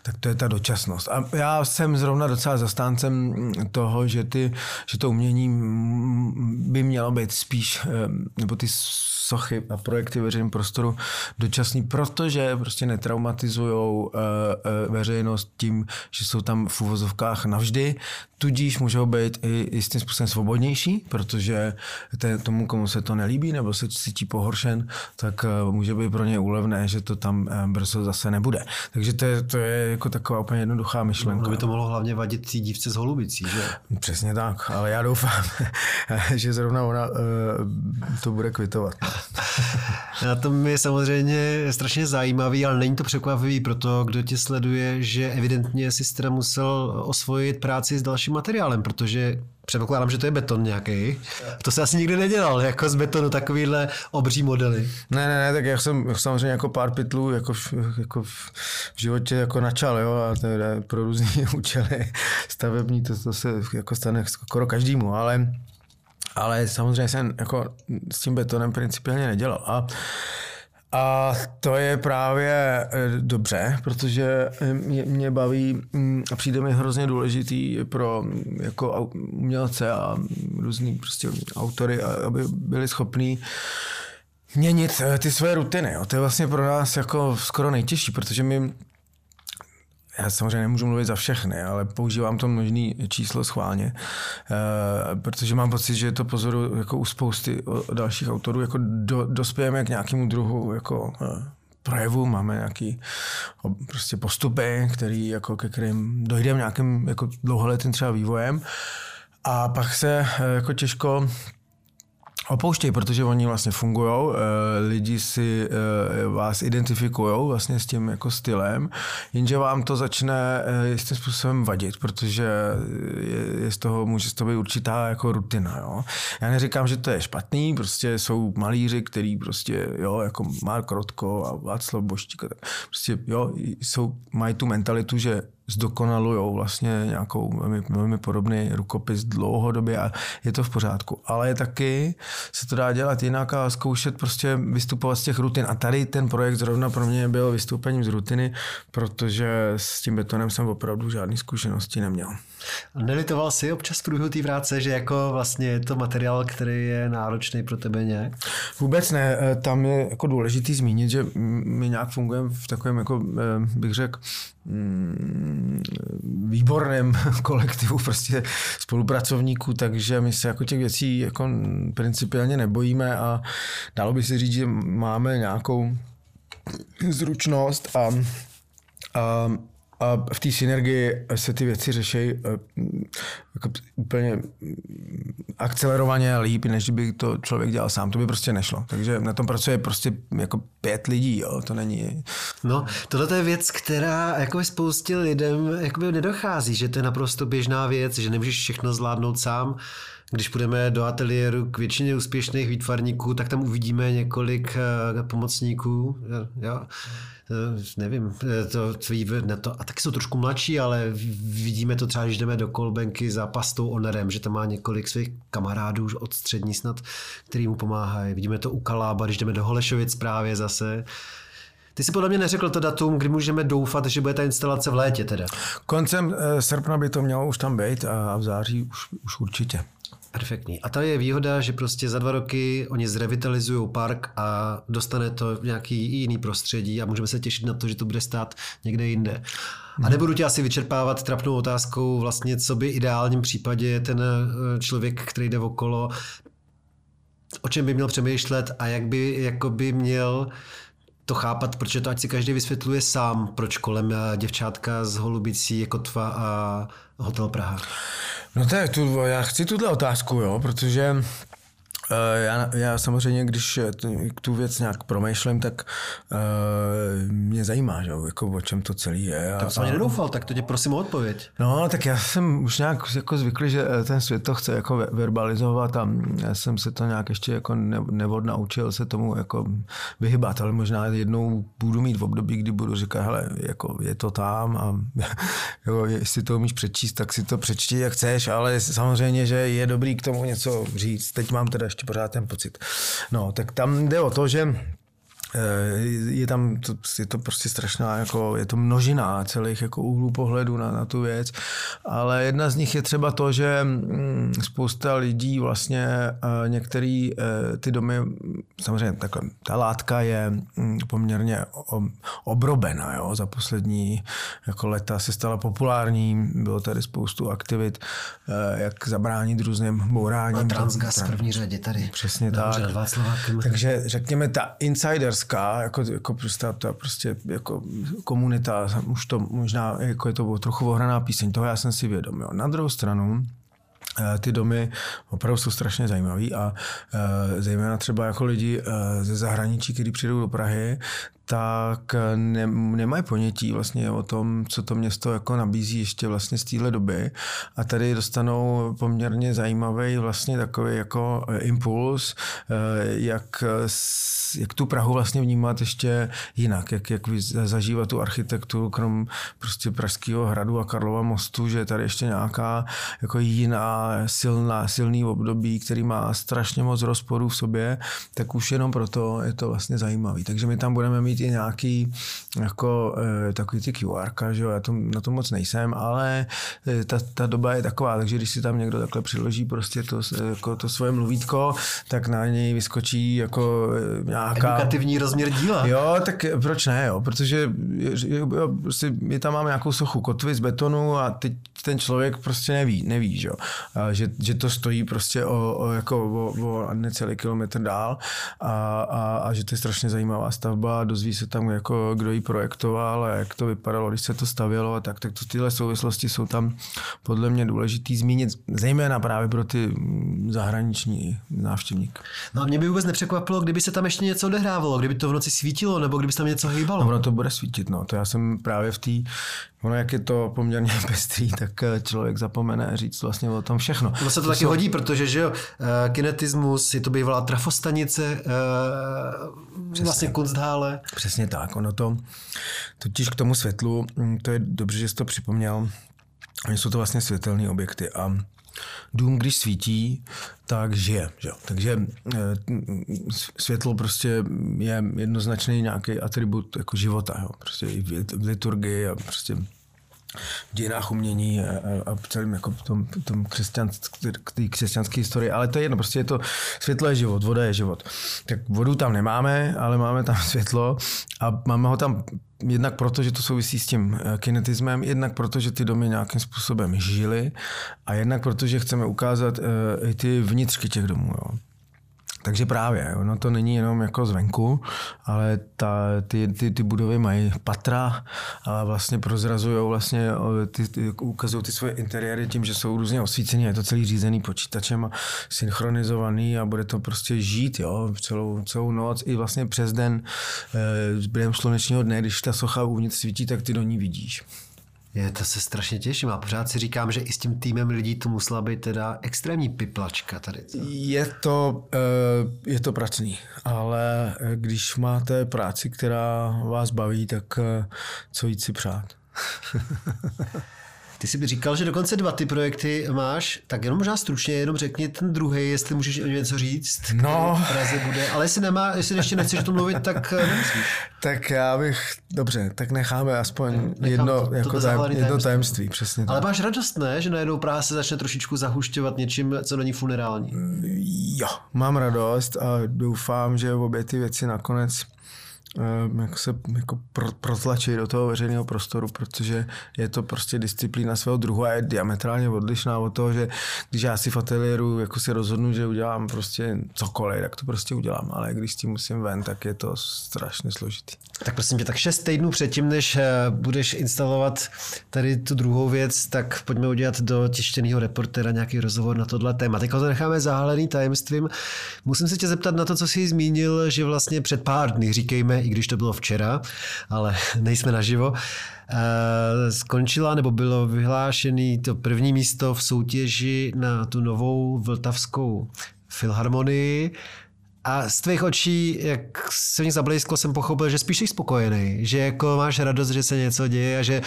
Tak to je ta dočasnost. A já jsem zrovna docela zastáncem toho, že, ty, že to umění by mělo být spíš, eh, nebo ty sochy a projekty veřejném prostoru dočasný, protože prostě netraumatizují uh, uh, veřejnost tím, že jsou tam v uvozovkách navždy, tudíž můžou být i jistým způsobem svobodnější, protože ten, tomu, komu se to nelíbí nebo se cítí pohoršen, tak uh, může být pro ně úlevné, že to tam brzo zase nebude. Takže to je, to je jako taková úplně jednoduchá myšlenka. No, by to mohlo hlavně vadit té dívce z Holubicí, že? Přesně tak, ale já doufám, <laughs> že zrovna ona to bude kvitovat. <laughs> Na tom je samozřejmě strašně zajímavý, ale není to překvapivý pro to, kdo tě sleduje, že evidentně si teda musel osvojit práci s dalším materiálem, protože Předpokládám, že to je beton nějaký. To se asi nikdy nedělal, jako z betonu takovýhle obří modely. Ne, ne, ne, tak já jsem samozřejmě jako pár pytlů jako v, jako v životě jako načal, jo, a teda pro různý <laughs> účely stavební, to, to se jako stane skoro každému, ale ale samozřejmě jsem jako s tím betonem principiálně nedělal. A a to je právě eh, dobře, protože eh, mě, mě baví mm, a přijde mi hrozně důležitý pro mm, jako umělce a různý prostě autory, aby byli schopní měnit eh, ty své rutiny. To je vlastně pro nás jako skoro nejtěžší, protože my já samozřejmě nemůžu mluvit za všechny, ale používám to množný číslo schválně, e, protože mám pocit, že to pozoru jako u spousty dalších autorů, jako do, dospějeme k nějakému druhu jako e, projevu, máme nějaký prostě postupy, který, jako, ke kterým dojdeme nějakým jako dlouholetým třeba vývojem. A pak se e, jako těžko opouštějí, protože oni vlastně fungují, eh, lidi si eh, vás identifikují vlastně s tím jako stylem, jenže vám to začne eh, jistým způsobem vadit, protože je, z toho, může z toho být určitá jako rutina. Jo. Já neříkám, že to je špatný, prostě jsou malíři, který prostě, jo, jako Mark Rotko a Václav Boštík, prostě, jo, jsou, mají tu mentalitu, že zdokonalují vlastně nějakou velmi, velmi podobný rukopis dlouhodobě a je to v pořádku. Ale taky se to dá dělat jinak a zkoušet prostě vystupovat z těch rutin. A tady ten projekt zrovna pro mě byl vystoupením z rutiny, protože s tím betonem jsem opravdu žádné zkušenosti neměl. Nelitoval jsi občas v průběhu té práce, že jako vlastně je to materiál, který je náročný pro tebe nějak? Vůbec ne. Eh, tam je jako důležitý zmínit, že my nějak fungujeme v takovém, jako eh, bych řekl, mm, výborném <laughs> kolektivu prostě spolupracovníků, takže my se jako těch věcí jako principiálně nebojíme a dalo by se říct, že máme nějakou zručnost a, a a v té synergii se ty věci řeší eh, jako úplně akcelerovaně líp, než by to člověk dělal sám. To by prostě nešlo. Takže na tom pracuje prostě jako pět lidí, jo. to není... No, tohle je věc, která jako spoustě lidem jakoby nedochází, že to je naprosto běžná věc, že nemůžeš všechno zvládnout sám. Když půjdeme do ateliéru k většině úspěšných výtvarníků, tak tam uvidíme několik eh, pomocníků. Jo Eh, nevím, eh, to, ne to, a taky jsou trošku mladší, ale vidíme to třeba, když jdeme do kolbenky za pastou Onerem, že tam má několik svých kamarádů od střední snad, který mu pomáhají. Vidíme to u Kalába, když jdeme do Holešovic právě zase. Ty si podle mě neřekl to datum, kdy můžeme doufat, že bude ta instalace v létě teda. Koncem eh, srpna by to mělo už tam být a v září už, už určitě. Perfektní. A to je výhoda, že prostě za dva roky oni zrevitalizují park a dostane to nějaký jiný prostředí a můžeme se těšit na to, že to bude stát někde jinde. A nebudu tě asi vyčerpávat trapnou otázkou vlastně, co by v ideálním případě ten eh, člověk, který jde okolo, o čem by měl přemýšlet a jak by jako by měl to chápat, protože to ať si každý vysvětluje sám, proč kolem eh, děvčátka z Holubicí je Kotva a Hotel Praha. No tak, tu, já chci tuhle otázku, jo, protože já, já samozřejmě, když tu věc nějak promýšlím, tak uh, mě zajímá, že, jako, o čem to celý je. Tak jsem ani nedoufal, tak to tě prosím o odpověď. No, tak já jsem už nějak jako zvyklý, že eh, ten svět to chce jako verbalizovat a já jsem se to nějak ještě jako nevod naučil se tomu jako vyhybat, ale možná jednou budu mít v období, kdy budu říkat, hele, jako je to tam a <laughs> jo, jestli to umíš přečíst, tak si to přečti, jak chceš, ale samozřejmě, že je dobrý k tomu něco říct. Teď mám teda ještě pořád ten pocit. No, tak tam jde o to, že je tam, to, je to prostě strašná, jako, je to množina celých jako úhlů pohledu na, na tu věc, ale jedna z nich je třeba to, že mm, spousta lidí vlastně eh, některé eh, ty domy, samozřejmě takhle, ta látka je mm, poměrně obrobena, jo, za poslední jako leta se stala populární, bylo tady spoustu aktivit, jak zabránit různým bouráním. Transgas v první řadě tady. Přesně tak. Takže řekněme, ta insiders obrovská, jako, jako prostě, ta prostě jako komunita, už to možná jako je to trochu ohraná píseň, toho já jsem si vědom. Jo. Na druhou stranu, eh, ty domy opravdu jsou strašně zajímavé a e, zejména třeba jako lidi e, ze zahraničí, kteří přijdou do Prahy, tak ne, nemají ponětí vlastně o tom, co to město jako nabízí ještě vlastně z téhle doby a tady dostanou poměrně zajímavý vlastně takový jako impuls, jak jak tu Prahu vlastně vnímat ještě jinak, jak, jak zažívat tu architekturu, krom prostě Pražského hradu a Karlova mostu, že je tady ještě nějaká jako jiná silná, silný období, který má strašně moc rozporů v sobě, tak už jenom proto je to vlastně zajímavý. Takže my tam budeme mít i nějaký jako e, takový ty QR, že jo, já to, na to moc nejsem, ale e, ta, ta doba je taková, takže když si tam někdo takhle přiloží prostě to, jako to svoje mluvítko, tak na něj vyskočí jako e, nějaká... Edukativní rozměr díla. Jo, tak proč ne, jo, protože jo, prostě my tam máme nějakou sochu kotvy z betonu a teď ten člověk prostě neví, neví, že, že, že to stojí prostě o, o, jako o, o necelý kilometr dál a, a, a, že to je strašně zajímavá stavba, dozví se tam, jako, kdo ji projektoval a jak to vypadalo, když se to stavělo a tak, tak to tyhle souvislosti jsou tam podle mě důležitý zmínit, zejména právě pro ty zahraniční návštěvníky. No a mě by vůbec nepřekvapilo, kdyby se tam ještě něco odehrávalo, kdyby to v noci svítilo, nebo kdyby se tam něco hýbalo. No, ono to bude svítit, no. To já jsem právě v té Ono, jak je to poměrně <laughs> pestrý, tak eh, člověk zapomene říct vlastně o tom všechno. Ono se to, to taky jsou... hodí, protože že jo, eh, kinetismus, je to bývalá trafostanice, eh, Přesně. vlastně kunsthále. Přesně tak, ono to, totiž k tomu světlu, mm, to je dobře, že jsi to připomněl, Oni jsou to vlastně světelné objekty a dům, když svítí, tak žije. Že? Takže eh, světlo prostě je jednoznačný nějaký atribut jako života. Jo? Prostě i v liturgii a prostě dějinách umění a, a v celém jako v tom, v tom křesťanské, křesťanské historii, ale to je jedno, prostě je to, světlo je život, voda je život. Tak vodu tam nemáme, ale máme tam <laughs> světlo a máme ho tam jednak proto, že to souvisí s tím eh, kinetismem, jednak proto, že ty domy nějakým způsobem žily a jednak proto, že chceme ukázat uh, i ty vnitřky těch domů. Jo. Takže právě, ono to není jenom jako zvenku, ale ta, ty, ty, ty budovy mají patra a vlastně prozrazují vlastně, ty, ty, ukazují ty svoje interiéry tím, že jsou různě osvícený, je to celý řízený počítačem a synchronizovaný a bude to prostě žít jo, celou, celou noc i vlastně přes den e, během slunečního dne, když ta socha uvnitř svítí, tak ty do ní vidíš. Je, to se strašně těším a pořád si říkám, že i s tím týmem lidí to musela být teda extrémní piplačka tady. Co? Je to, eh, je to pracný, ale když máte práci, která vás baví, tak eh, co jít si přát. <laughs> Ty jsi by říkal, že dokonce dva ty projekty máš, tak jenom možná stručně, jenom řekni ten druhý, jestli můžeš o něco říct. No. V Praze bude, ale jestli, nemá, jestli ještě nechceš o tom mluvit, tak eh, nemusíš. Tak já bych, dobře, tak necháme aspoň Nechám jedno, to, jako to tajem, jedno tajemství. tajemství, přesně Ale tak. máš radost, ne, že najednou Praha se začne trošičku zahušťovat něčím, co není funerální? Jo, mám radost a doufám, že obě ty věci nakonec jak se jako pro, protlačit do toho veřejného prostoru, protože je to prostě disciplína svého druhu a je diametrálně odlišná od toho, že když já si v ateliéru jako si rozhodnu, že udělám prostě cokoliv, tak to prostě udělám, ale když s tím musím ven, tak je to strašně složitý. Tak prosím tě, tak šest týdnů předtím, než eh, budeš instalovat tady tu druhou věc, tak pojďme udělat do tištěného reportera nějaký rozhovor na tohle téma. Teď to necháme zahalený tajemstvím. Musím se tě zeptat na to, co jsi zmínil, že vlastně před pár dny, říkejme, i když to bylo včera, ale <laughs> nejsme naživo, eh, skončila nebo bylo vyhlášené to první místo v soutěži na tu novou vltavskou filharmonii. A z tvých očí, jak se mi zablízklo, jsem pochopil, že spíš jsi spokojený, že jako máš radost, že se něco děje a že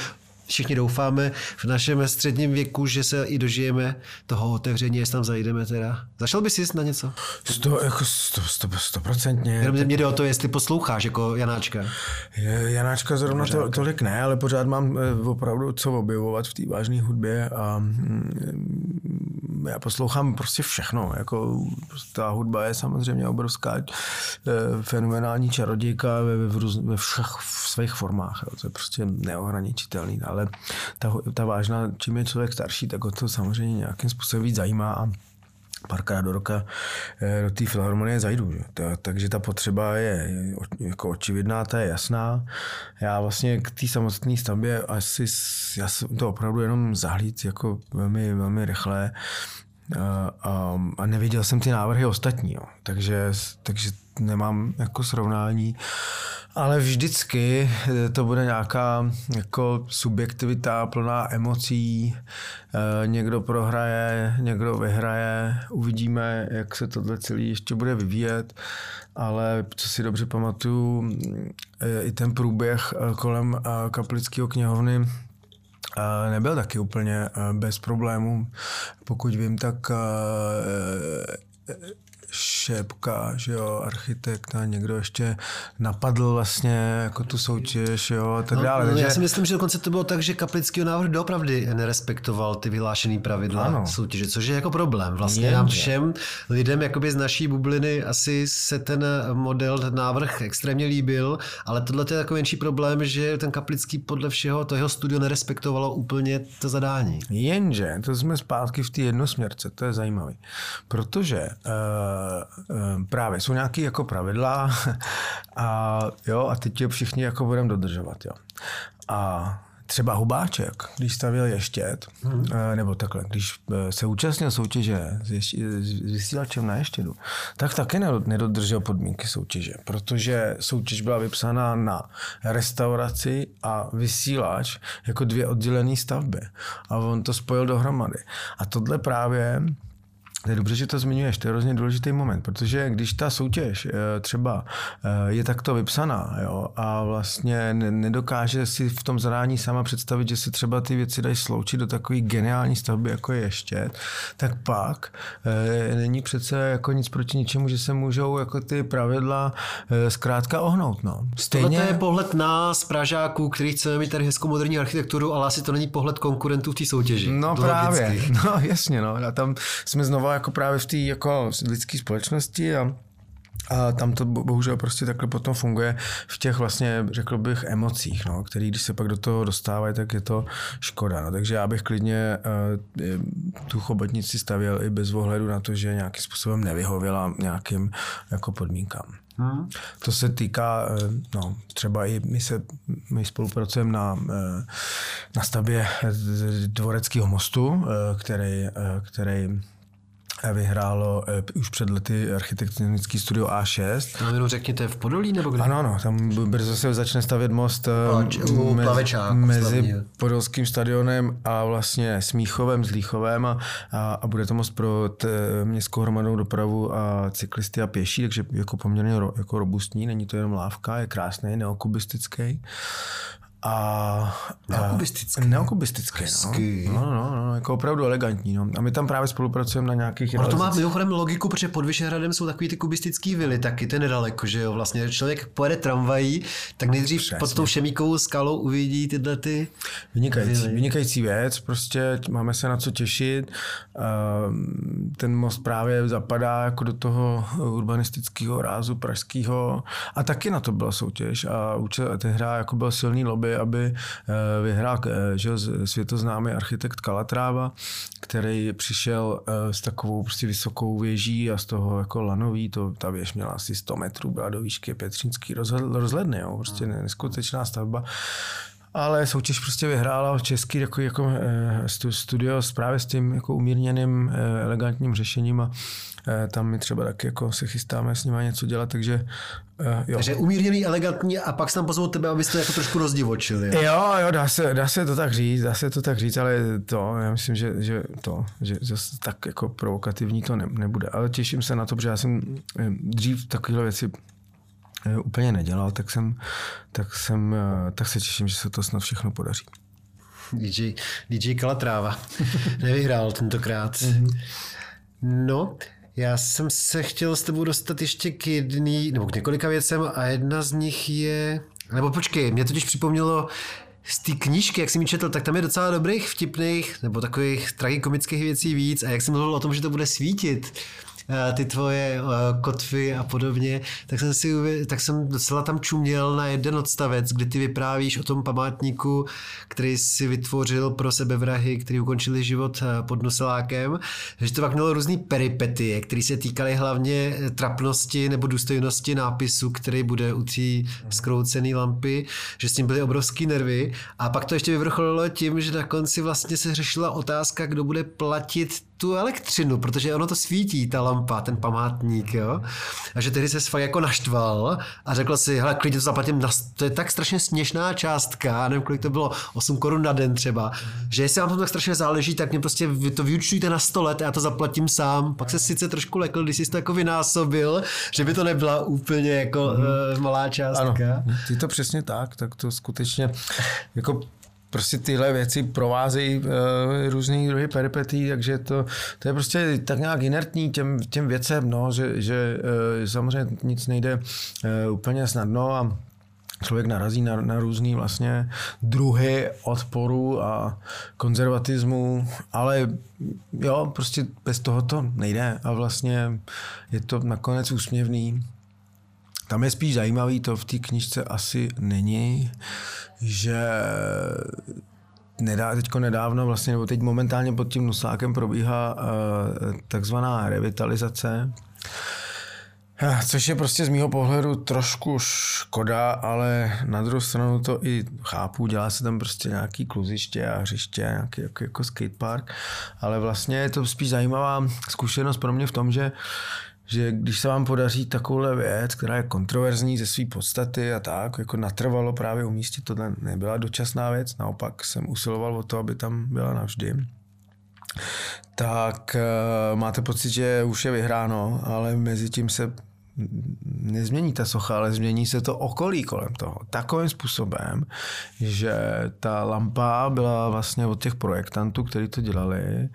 všichni doufáme v našem středním věku, že se i dožijeme toho otevření, jestli tam zajdeme teda. Zašel bys jist na něco? Sto, jako sto, sto, sto procentně. Jenom mě jde o to, jestli posloucháš jako Janáčka. Janáčka zrovna to, tolik ne, ale pořád mám eh, opravdu co objevovat v té vážné hudbě a mm, já poslouchám prostě všechno. Jako, ta hudba je samozřejmě obrovská eh, fenomenální čarodějka ve, ve, ve všech v svých formách. Jo. To je prostě neohraničitelný ale ta, ta vážná, čím je člověk starší, tak ho to samozřejmě nějakým způsobem víc zajímá a párkrát do roka eh, do té filharmonie zajdu. Že? takže ta potřeba je jako očividná, ta je jasná. Já vlastně k té samotné stavbě asi já jsem to opravdu jenom zahlíd jako velmi, velmi rychle a, a, neviděl jsem ty návrhy ostatní. Jo. Takže, takže nemám jako srovnání. Ale vždycky eh, to bude nějaká jako subjektivita plná emocí. Eh, někdo prohraje, někdo vyhraje. Uvidíme, jak se tohle celý ještě bude vyvíjet. Ale co si dobře pamatuju, eh, i ten průběh kolem kaplického knihovny nebyl taky úplně bez problémů. Pokud vím, tak Šépka, že jo, architekt a někdo ještě napadl vlastně jako tu soutěž, jo, a tak no, dále. No, takže... Já si myslím, že dokonce to bylo tak, že Kaplický návrh doopravdy nerespektoval ty vyhlášené pravidla ano. soutěže, což je jako problém. Vlastně nám všem lidem jakoby z naší bubliny asi se ten model, ten návrh extrémně líbil, ale tohle je takový menší problém, že ten Kaplický podle všeho, to jeho studio nerespektovalo úplně to zadání. Jenže, to jsme zpátky v té jednosměrce, to je zajímavé, protože uh, právě jsou nějaké jako pravidla <laughs> a jo, a teď je všichni jako budeme dodržovat, jo. A třeba Hubáček, když stavěl ještět, hmm. nebo takhle, když eh, se účastnil soutěže s, ješť, s vysílačem na ještědu, tak taky nedodržel podmínky soutěže, protože soutěž byla vypsána na restauraci a vysílač jako dvě oddělené stavby. A on to spojil dohromady. A tohle právě To je dobře, že to zmiňuješ, to je hrozně důležitý moment, protože když ta soutěž eh, třeba eh, je takto vypsaná jo, a vlastně nedokáže si v tom zadání sama představit, že se třeba ty věci dají sloučit do takové geniální stavby, jako je ještě, tak pak e, není přece jako nic proti ničemu, že se můžou jako ty pravidla zkrátka ohnout. No. Stejně... Tohle je pohled nás, Pražáků, který chceme mít tady hezkou moderní architekturu, ale asi to není pohled konkurentů v té soutěži. No právě, <laughs> no jasně, no. A tam jsme znova jako právě v té jako lidské společnosti a a tam to bohužel prostě takhle potom funguje v těch vlastně, řekl bych, emocích, no, který když se pak do toho dostávají, tak je to škoda. No. Takže já bych klidně uh, tu chobotnici stavěl i bez ohledu na to, že nějakým způsobem nevyhověla nějakým jako podmínkám. Hmm. To se týká, eh, no, třeba i my, se, my spolupracujeme na, na stavbě Dvoreckého mostu, který, který vyhrálo uh, už před lety architektonický studio A6. No jenom řekněte, v Podolí nebo kde? Ano, ano, tam brzo se začne stavět most uh, mezi, mezi Podolským stadionem a vlastně Smíchovem, Zlíchovem a, a, a bude to most pro t, městskou hromadnou dopravu a cyklisty a pěší, takže jako poměrně ro, jako robustní, není to jenom lávka, je krásný, neokubistický. A, neokubistický. Neokubistický, no. No, no, no, jako opravdu elegantní. No. A my tam právě spolupracujeme na nějakých Ale to má mimochodem logiku, protože pod Vyšehradem jsou takový ty kubistický vily, taky ten nedaleko, že jo. Vlastně člověk pojede tramvají, tak nejdřív Přesně. pod tou šemíkovou skalou uvidí tyhle ty Vynikající, vily. vynikající věc, prostě máme se na co těšit. Ehm, ten most právě zapadá jako do toho urbanistického rázu pražského a taky na to byla soutěž a hra jako byl silný lobby, aby eh, vyhrál eh, že, světoznámý architekt Kalatráva, který přišel eh, s takovou prostě vysokou věží a z toho jako lanový, to, ta věž měla asi 100 metrů, byla do výšky Petřínský rozhledny, jo, prostě neskutečná stavba ale soutěž prostě vyhrála český jako, jako studio právě s tím jako umírněným elegantním řešením a Eh, tam my třeba taky jako se chystáme s nimi něco dělat, takže eh, jo. Takže umírněný, elegantní a pak se tam pozvou tebe, abyste jako trošku rozdivočili. Jo, jo, jo dá, se, dá se to tak říct, dá se to tak říct, ale to, já myslím, že, že to, že zase tak jako provokativní to ne, nebude. Ale těším se na to, protože já jsem eh, dřív takovéhle věci úplně nedělal, tak jsem, tak jsem, tak se těším, že se to snad všechno podaří. DJ, DJ Kalatráva <laughs> nevyhrál tentokrát. Mm-hmm. No, já jsem se chtěl s tebou dostat ještě k jedný, nebo k několika věcem a jedna z nich je, nebo počkej, mě totiž připomnělo, z té knížky, jak jsem ji četl, tak tam je docela dobrých, vtipných, nebo takových tragikomických věcí víc a jak jsem mluvil o tom, že to bude svítit, ty tvoje eh, kotvy a podobně, tak jsem si tak jsem docela tam čuměl na jeden odstavec, kdy ty vyprávíš o tom památníku, který si vytvořil pro sebe vrahy, který ukončili život eh, pod Noselákem, že to pak mělo různý peripety, které se týkaly hlavně trapnosti nebo důstojnosti nápisu, který bude u té skroucené lampy, že s tím byly obrovský nervy. A pak to ještě vyvrcholilo tím, že na konci vlastně se řešila otázka, kdo bude platit tu elektřinu, protože ono to svítí, ta lampa, ten památník, jo. A že tehdy se fakt jako naštval a řekl si, hele, klidně to zaplatím, na, to je tak strašně směšná částka, nevím, kolik to bylo, 8 korun na den třeba, že jestli vám to tak strašně záleží, tak mě prostě vy to vyučtujte na 100 let a já to zaplatím sám. Pak se sice trošku lekl, když jsi to jako vynásobil, že by to nebyla úplně jako mm-hmm. uh, malá částka. Ano, ty to přesně tak, tak to skutečně jako prostě tyhle věci provázejí uh, různý druhy peripetí, takže to, to je prostě tak nějak inertní těm, těm věcem, no, že, že uh, samozřejmě nic nejde uh, úplně snadno a člověk narazí na, na různý vlastně druhy odporu a konzervatismu, ale jo, prostě bez toho to nejde a vlastně je to nakonec úsměvný. Tam je spíš zajímavý, to v té knižce asi není, že nedá, teďko nedávno vlastně, nebo teď momentálně pod tím Nuslákem probíhá uh, takzvaná revitalizace, eh, Což je prostě z mýho pohledu trošku škoda, ale na druhou stranu to i chápu, dělá se tam prostě nějaký kluziště a hřiště, nějaký jako, jako skatepark, ale vlastně je to spíš zajímavá zkušenost pro mě v tom, že že když se vám podaří takovouhle věc, která je kontroverzní ze své podstaty a tak, jako natrvalo právě umístit, to nebyla dočasná věc, naopak jsem usiloval o to, aby tam byla navždy, tak uh, máte pocit, že už je vyhráno, ale mezi tím se nezmění ta socha, ale změní se to okolí kolem toho. Takovým způsobem, že ta lampa byla vlastně od těch projektantů, kteří to dělali,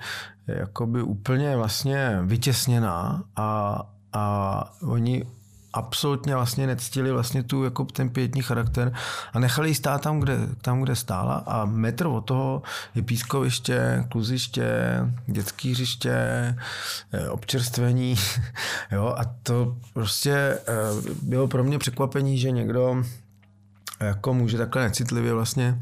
jakoby úplně vlastně vytěsněná a, a oni absolutně vlastně nectili vlastně tu jako ten pětní charakter a nechali ji stát tam kde, tam, kde stála. A metr od toho je pískoviště, kluziště, dětský hřiště, eh, občerstvení, <laughs> jo, a to prostě eh, bylo pro mě překvapení, že někdo jako může takhle necitlivě vlastně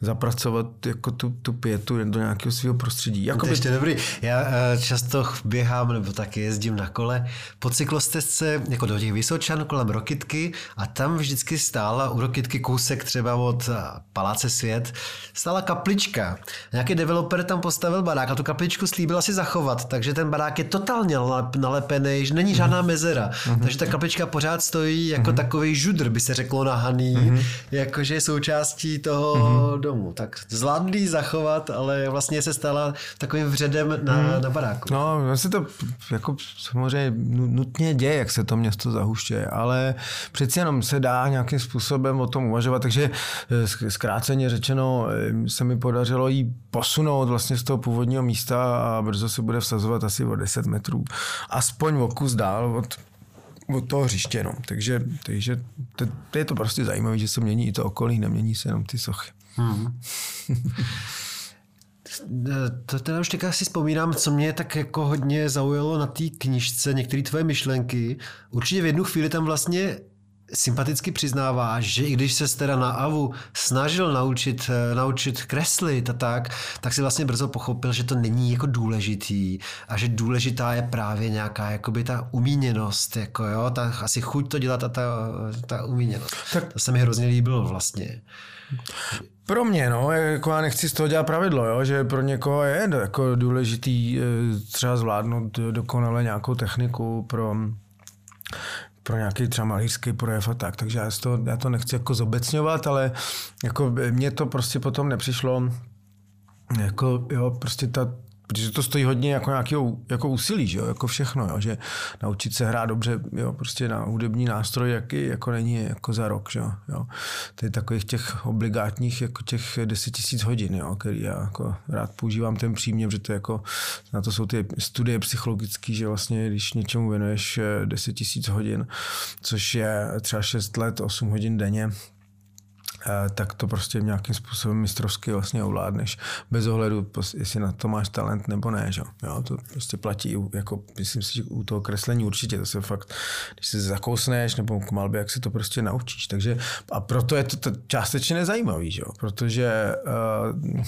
zapracovat jako tu, tu pětu do nějakého svého prostředí. Jako to je ještě dobrý. Já uh, často běhám nebo taky jezdím na kole po cyklostezce jako do těch Vysočan kolem Rokitky a tam vždycky stála u Rokitky kousek třeba od eh, Paláce Svět stála kaplička. Nějaký developer tam postavil barák a tu kapličku slíbil si zachovat, takže ten barák je totálně nalepený, že není žádná mezera. Mm-hmm. Takže ta kaplička pořád stojí jako mm-hmm. takový žudr, by se řeklo nahaný, mm-hmm. jakože je součástí toho mm-hmm domu. Tak zvládli zachovat, ale vlastně se stala takovým vředem na, hmm. na baráku. No, se to jako samozřejmě nutně děje, jak se to město zahušťuje, ale přeci jenom se dá nějakým způsobem o tom uvažovat, takže eh, zkráceně řečeno eh, se mi podařilo jí posunout vlastně z toho původního místa a brzo se bude vsazovat asi o 10 metrů. Aspoň o kus dál od od toho hřiště. No. Takže, takže to, to, je to prostě zajímavé, že se mění i to okolí, nemění se jenom ty sochy. Hmm. <laughs> to teda už teďka si vzpomínám, co mě tak jako hodně zaujalo na té knižce, některé tvoje myšlenky. Určitě v jednu chvíli tam vlastně sympaticky přiznává, že i když se teda na AVU snažil naučit, eh, naučit kreslit a tak, tak si vlastně brzo pochopil, že to není jako důležitý a že důležitá je právě nějaká jakoby ta umíněnost, jako jo, ta asi chuť to dělat a ta, ta umíněnost. Tak. To se mi hrozně líbilo vlastně. Pro mě, no, jako já nechci z toho dělat pravidlo, jo, že pro někoho je jako důležitý eh, třeba zvládnout dokonale nějakou techniku pro pro nějaký třeba malířský projev a tak, takže já to, já to nechci jako zobecňovat, ale jako mně to prostě potom nepřišlo jako, jo, prostě ta, protože to stojí hodně jako nějaký jako úsilí, že jo? jako všechno, jo? že naučit se hrát dobře jo? prostě na hudební nástroj jaký, jako není jako za rok. Že jo? To je takových těch obligátních jako těch 10 tisíc hodin, jo? který já jako rád používám ten přímě, protože to jako, na to jsou ty studie psychologické, že vlastně když něčemu věnuješ 10 tisíc hodin, což je třeba 6 let, 8 hodin denně, Eh, tak to prostě nějakým způsobem mistrovsky vlastně ovládneš. Bez ohledu, jestli na to máš talent nebo ne. Že? Jo, to prostě platí, jako, myslím si, že u toho kreslení určitě, to se fakt, když se zakousneš nebo k malbě, jak se to prostě naučíš. Takže, a proto je to, to částečně nezajímavý, že? protože uh,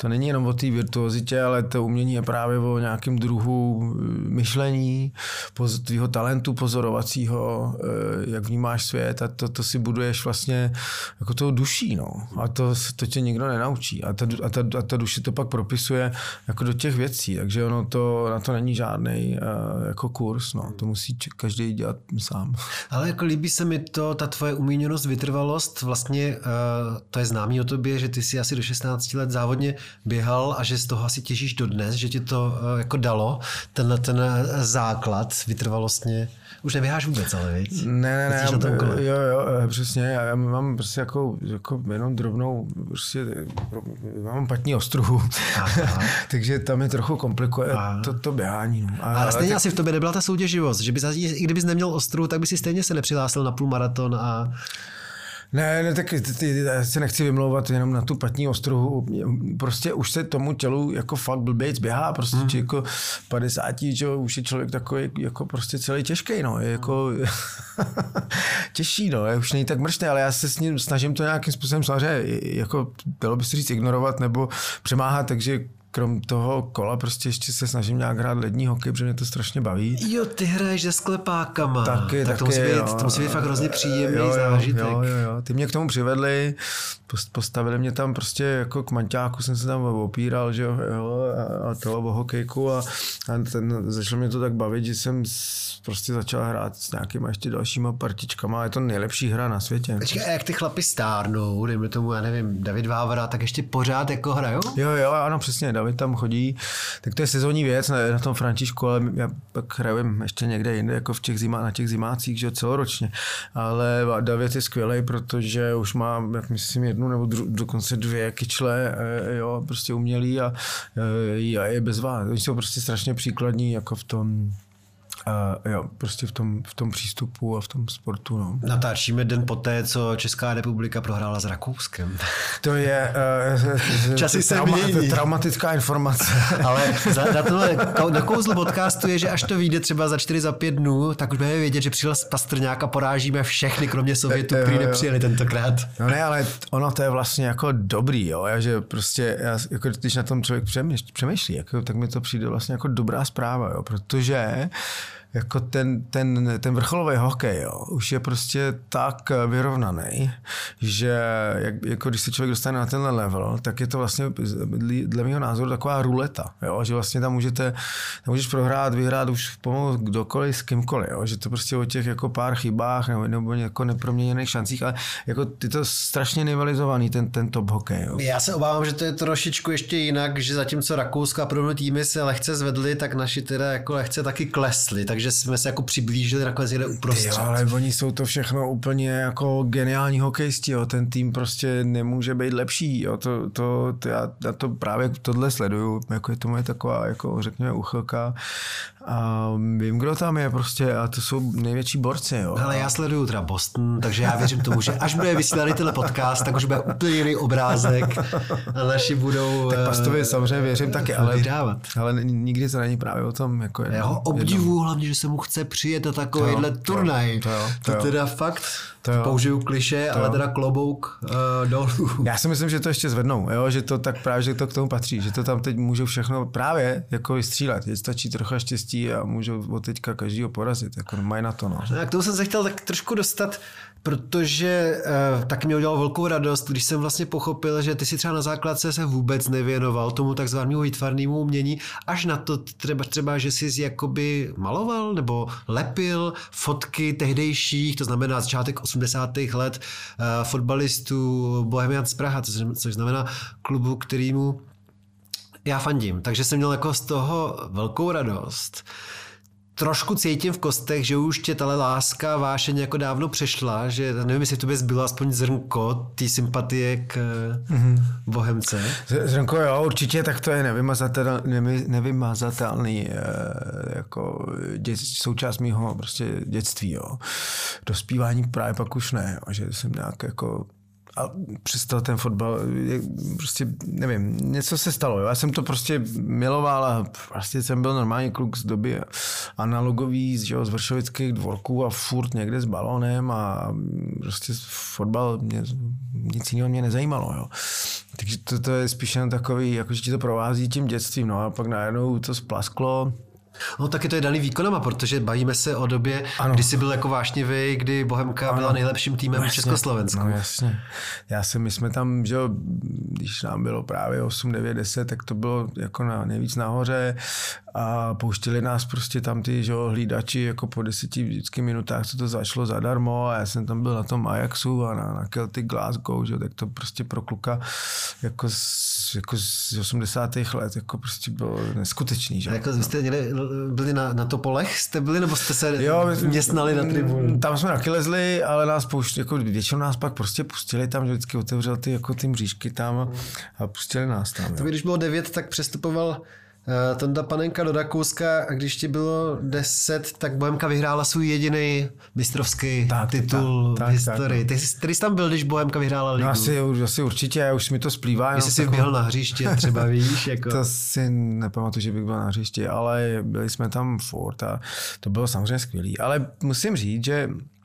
to není jenom o té virtuozitě, ale to umění je právě o nějakém druhu eh, myšlení, poz, tvýho talentu pozorovacího, uh, jak vnímáš svět a to, to si buduješ vlastně jako to duší, no. A to, to tě nikdo nenaučí. A ta, a, ta, a ta duše to pak propisuje jako do těch věcí, takže ono to, na to není žádný uh, jako kurz, no. To musí každý dělat sám. Ale jako líbí se mi to, ta tvoje umíněnost, vytrvalost, vlastně uh, to je známý o tobě, že ty si asi do 16 let závodně běhal a že z toho asi těžíš dodnes, že ti to uh, jako dalo, tenhle ten základ vytrvalostně. Už neběháš vůbec, ale víc. Ne, ne, ne, já, jo, jo, přesně, já mám prostě jako, jako jenom drobnou, prostě mám patní ostruhu, <laughs> takže tam je trochu komplikuje to, to běhání. No. A, ale stejně tak... asi v tobě nebyla ta soutěživost, že by, i kdybys neměl ostruhu, tak by si stejně se nepřihlásil na půlmaraton a ne, ne, tak já se nechci vymlouvat jenom na tu patní ostruhu. Prostě už se tomu tělu jako fakt blbějc běhá, prostě mm. jako 50, že už je člověk takový jako prostě celý těžký, no, je jako <laughs> těžší, no, je už není tak mrštý, ale já se s ním snažím to nějakým způsobem samozřejmě, jako bylo by se říct ignorovat nebo přemáhat, takže krom toho kola prostě ještě se snažím nějak hrát lední hokej, protože mě to strašně baví. Jo, ty hraješ se sklepákama. Taky, tak taky, to musí, být, jo, to musí být fakt hrozně příjemný jo, zážitek. Jo, jo, jo. Ty mě k tomu přivedli, postavili mě tam prostě jako k manťáku, jsem se tam opíral, že jo, a, a to o hokejku a, a ten, začalo mě to tak bavit, že jsem prostě začal hrát s nějakýma ještě dalšíma partičkama a je to nejlepší hra na světě. Počkej, a jak ty chlapi stárnou, dejme tomu, já nevím, David Vávra, tak ještě pořád jako hrajou? Jo, jo, ano, přesně, David tam chodí, tak to je sezónní věc na, na tom Františku, ale já pak hraju ještě někde jinde, jako v těch zima, na těch zimácích, že celoročně. Ale David je skvělý, protože už má, jak myslím, jednu nebo dru, dokonce dvě kyčle, eh, jo, prostě umělý a, eh, a je bezvá. Oni jsou prostě strašně příkladní jako v tom, Uh, jo, prostě v tom, v tom přístupu a v tom sportu. No. Natáčíme den poté, co Česká republika prohrála s Rakouskem. To je <laughs> uh, Časy se trauma, mění. traumatická informace. <laughs> Ale za, na, tohle, na kouzlu podcastu je, že až to vyjde třeba za 4 za 5 dnů, tak už budeme vědět, že přijel Pastrňák a porážíme všechny, kromě Sovětů, kteří nepřijeli tentokrát. No ne, ale ono to je vlastně jako dobrý, jo, já, že prostě, já, jako když na tom člověk přemýšlí, jako, tak mi to přijde vlastně jako dobrá zpráva, jo, protože jako ten, ten, ten vrcholový hokej jo, už je prostě tak vyrovnaný, že jak, jako když se člověk dostane na tenhle level, tak je to vlastně dle mého názoru taková ruleta, jo, že vlastně tam můžete, tam můžeš prohrát, vyhrát už pomalu kdokoliv s kýmkoliv, jo, že to prostě o těch jako pár chybách nebo, nebo jako neproměněných šancích, ale jako je to strašně nivalizovaný ten, ten top hokej. Jo. Já se obávám, že to je trošičku ještě jinak, že zatímco Rakouska a týmy se lehce zvedly, tak naši teda jako lehce taky klesli, tak takže jsme se jako přiblížili nakonec někde uprostřed. Jo, ale oni jsou to všechno úplně jako geniální hokejisti, jo. ten tým prostě nemůže být lepší, jo. To, to, to já, já, to právě tohle sleduju, jako je to moje taková, jako řekněme, uchylka a vím, kdo tam je prostě a to jsou největší borci, jo. Ale já sleduju teda Boston, takže já věřím tomu, že až bude vysílaný tenhle podcast, tak už bude úplně jiný obrázek a naši budou... Tak Pastovi samozřejmě věřím taky, ale, vydávat. ale nikdy to není právě o tom, jako Já ho obdivuju hlavně, že se mu chce přijet na takovýhle turnaj. To, jo, to, jo. to teda fakt to jo. použiju kliše, to ale jo. teda klobouk uh, dolů. Já si myslím, že to ještě zvednou, jo? že to tak právě, že to k tomu patří, že to tam teď můžou všechno právě jako vystřílet. Je stačí trochu štěstí a můžou od teďka každýho porazit, jako mají na to. No. A k tomu jsem se chtěl tak trošku dostat, protože uh, taky mě udělalo velkou radost, když jsem vlastně pochopil, že ty si třeba na základce se vůbec nevěnoval tomu takzvanému výtvarnému umění, až na to třeba, třeba, že jsi jakoby maloval nebo lepil fotky tehdejších, to znamená začátek 80. let uh, fotbalistů Bohemian z Praha, což znamená klubu, kterýmu já fandím. Takže jsem měl jako z toho velkou radost. Trošku cítím v kostech, že už tě tahle láska vášeň jako dávno přešla, že nevím, jestli to by zbylo aspoň zrnko té sympatie k mm-hmm. Bohemce. Zrnko jo, určitě, tak to je nevymazatel, nevy, nevymazatelný eh, jako dět, součást mého prostě dětství, jo. Dospívání právě pak už ne, jo, že jsem nějak jako a přestal ten fotbal, prostě nevím, něco se stalo. Jo. Já jsem to prostě miloval a prostě jsem byl normální kluk z doby analogový, z, jo, z vršovických dvorků a furt někde s balónem a prostě fotbal mě, nic jiného mě nezajímalo. Jo. Takže to, to je spíš jen takový, jako že ti to provází tím dětstvím, no a pak najednou to splasklo, No taky to je daný výkonama, protože bavíme se o době, ano. kdy jsi byl jako vášnivý, kdy Bohemka ano. byla nejlepším týmem v Československu. No jasně. Já jsem, my jsme tam, že jo, když nám bylo právě 8, 9, 10, tak to bylo jako na, nejvíc nahoře a pouštěli nás prostě tam ty, že jo, hlídači jako po deseti vždycky minutách, co to začalo zadarmo a já jsem tam byl na tom Ajaxu a na, na Celtic Glasgow, že jo, tak to prostě pro kluka jako z, jako z 80. let jako prostě bylo neskutečný, že jo. Jako vy jste někde byli na, na Topolech, jste byli, nebo jste se jo, městnali na tribunu? Tam jsme taky lezli, ale nás pouštěli, jako většinou nás pak prostě pustili tam, že vždycky otevřel ty, jako ty mřížky tam a pustili nás tam. To když bylo devět, tak přestupoval Tonda Panenka do Rakouska a když ti bylo 10, tak Bohemka vyhrála svůj jediný mistrovský tak, titul tak, v historii. Tak, tak, Ty, ty jsi tam byl, když Bohemka vyhrála ligu? No asi, asi určitě, už mi to splývá. Jestli jsi běhl na hřiště třeba, víš? <laughs> Jako... To si nepamatuju, že bych byl na hřišti, ale byli jsme tam furt a to bylo samozřejmě skvělé. Ale musím říct, že Eh,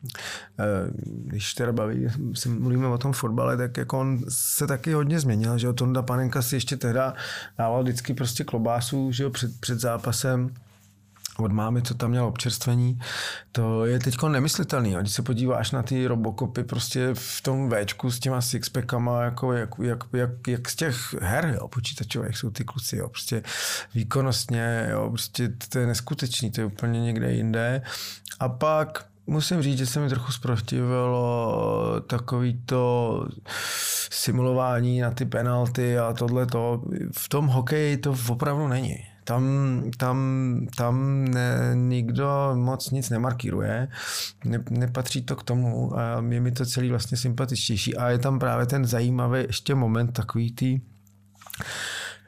když teda baví, si mluvíme o tom fotbale, tak jako on se taky hodně změnil, že Tonda Panenka si ještě teda dával vždycky prostě klobásu, že jo, před, před zápasem, od mámy, co tam měl občerstvení, to je teď nemyslitelný. Když se podíváš na ty robokopy prostě v tom Včku s těma sixpackama, jako jak, jak, jak, jak z těch her jo, počítačových jsou ty kluci, jo, prostě výkonnostně, jo, prostě to je neskutečný, to je úplně někde jinde. A pak musím říct, že se mi trochu zprotivilo takový to simulování na ty penalty a tohle to. V tom hokeji to opravdu není. Tam, tam, tam ne, nikdo moc nic nemarkíruje, ne, nepatří to k tomu a je mi to celý vlastně sympatičtější. A je tam právě ten zajímavý ještě moment takový tý,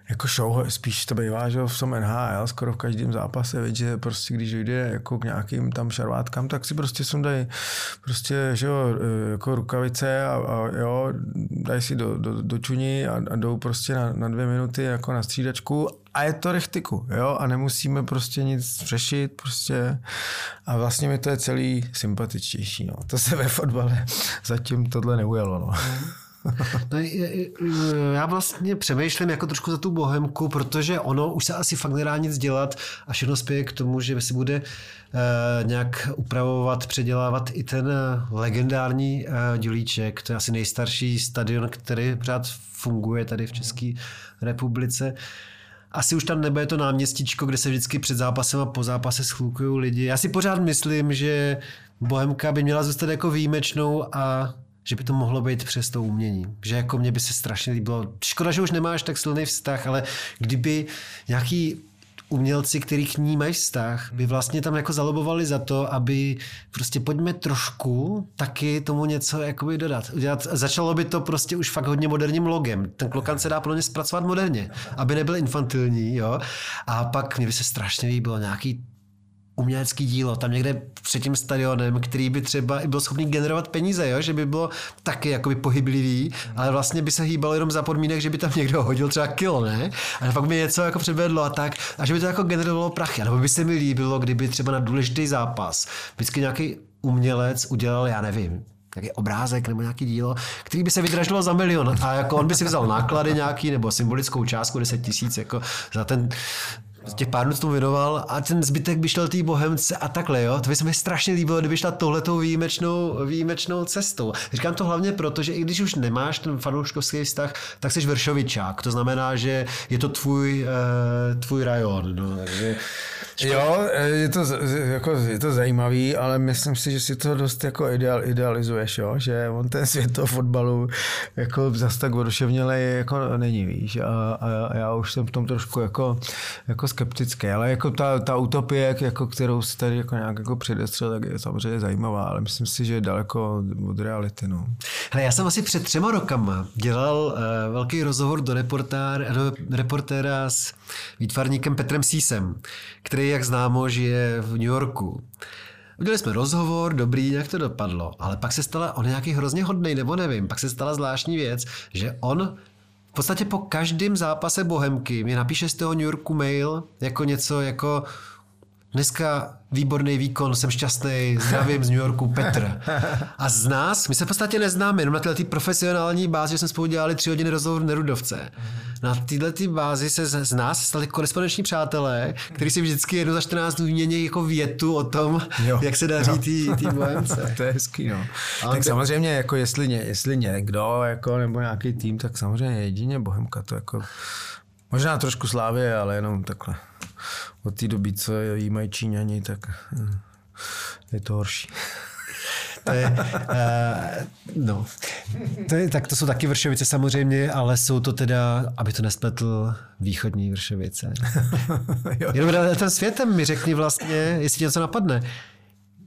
jako show, spíš to bývá, že v tom NHL, skoro v každém zápase, víc, že prostě když jde jako k nějakým tam šarvátkám, tak si prostě sundají prostě, že jo, jako rukavice a, a jo, dají si do, do, do čuní a, a jdou prostě na, na dvě minuty jako na střídačku a je to rechtiku, jo, a nemusíme prostě nic řešit, prostě a vlastně mi to je celý sympatičtější, no. To se ve fotbale zatím tohle neujalo, no. <laughs> No, já vlastně přemýšlím jako trošku za tu bohemku, protože ono už se asi fakt nedá nic dělat a všechno spěje k tomu, že si bude eh, nějak upravovat, předělávat i ten eh, legendární dělíček. To je asi nejstarší stadion, který pořád funguje tady v České republice asi už tam nebude to náměstíčko, kde se vždycky před zápasem a po zápase schlukují lidi. Já si pořád myslím, že Bohemka by měla zůstat jako výjimečnou a že by to mohlo být přes to umění. Že jako mě by se strašně líbilo. Škoda, že už nemáš tak silný vztah, ale kdyby nějaký umělci, který k ní mají vztah, by vlastně tam jako zalobovali za to, aby prostě pojďme trošku taky tomu něco jakoby dodat. Udělat, začalo by to prostě už fakt hodně moderním logem. Ten klokan se dá pro ně zpracovat moderně, aby nebyl infantilní, jo. A pak mě by se strašně líbilo nějaký umělecký dílo, tam někde před tím stadionem, který by třeba i byl schopný generovat peníze, jo? že by bylo taky jakoby pohyblivý, ale vlastně by se hýbalo jenom za podmínek, že by tam někdo hodil třeba kilo, ne? A pak by něco jako předvedlo a tak, a že by to jako generovalo prachy. A nebo by se mi líbilo, kdyby třeba na důležitý zápas vždycky nějaký umělec udělal, já nevím, nějaký obrázek nebo nějaký dílo, který by se vydražilo za milion a jako on by si vzal náklady nějaký nebo symbolickou částku 10 tisíc jako za ten těch pár dnů tomu věnoval a ten zbytek by šel té bohemce a takhle, jo. To by se mi strašně líbilo, kdyby šla touhletou výjimečnou, výjimečnou cestou. Říkám to hlavně proto, že i když už nemáš ten fanouškovský vztah, tak jsi vršovičák. To znamená, že je to tvůj, uh, tvůj rajon. No, takže Jo, je to, jako, je to zajímavý, ale myslím si, že si to dost jako ideal, idealizuješ, jo? že on ten svět toho fotbalu jako zas tak oduševnělej jako není, víš, a, a, já už jsem v tom trošku jako, jako skeptický, ale jako ta, ta utopie, jako, kterou si tady jako nějak jako předestřel, tak je samozřejmě zajímavá, ale myslím si, že je daleko od reality. No. Hele, já jsem asi před třema rokama dělal uh, velký rozhovor do, reportár, do reportéra s výtvarníkem Petrem Sísem, který, jak známo, žije v New Yorku. Udělali jsme rozhovor, dobrý, jak to dopadlo, ale pak se stala, on nějaký hrozně hodný, nebo nevím, pak se stala zvláštní věc, že on v podstatě po každém zápase Bohemky mi napíše z toho New Yorku mail jako něco jako Dneska výborný výkon, jsem šťastný, zdravím z New Yorku, Petr. A z nás, my se v podstatě neznáme, jenom na této profesionální bázi, že jsme spolu dělali tři hodiny rozhovor v Nerudovce. Na této bázi se z, z nás stali korespondenční přátelé, kteří si vždycky jednou za 14 dnů vymění jako větu o tom, jo. jak se daří tý, tý bohemce. <laughs> to je hezký, no. A tak to... samozřejmě, jako jestli, ně, jestli někdo, jako, nebo nějaký tým, tak samozřejmě jedině Bohemka, to jako možná trošku Slávě, ale jenom takhle od té doby, co jí mají Číňani, tak eh, je to horší. <laughs> To je, uh, no. To je, tak to jsou taky Vršovice samozřejmě, ale jsou to teda, aby to nespletl, východní Vršovice. <laughs> Jenom ten světem mi řekni vlastně, jestli něco napadne.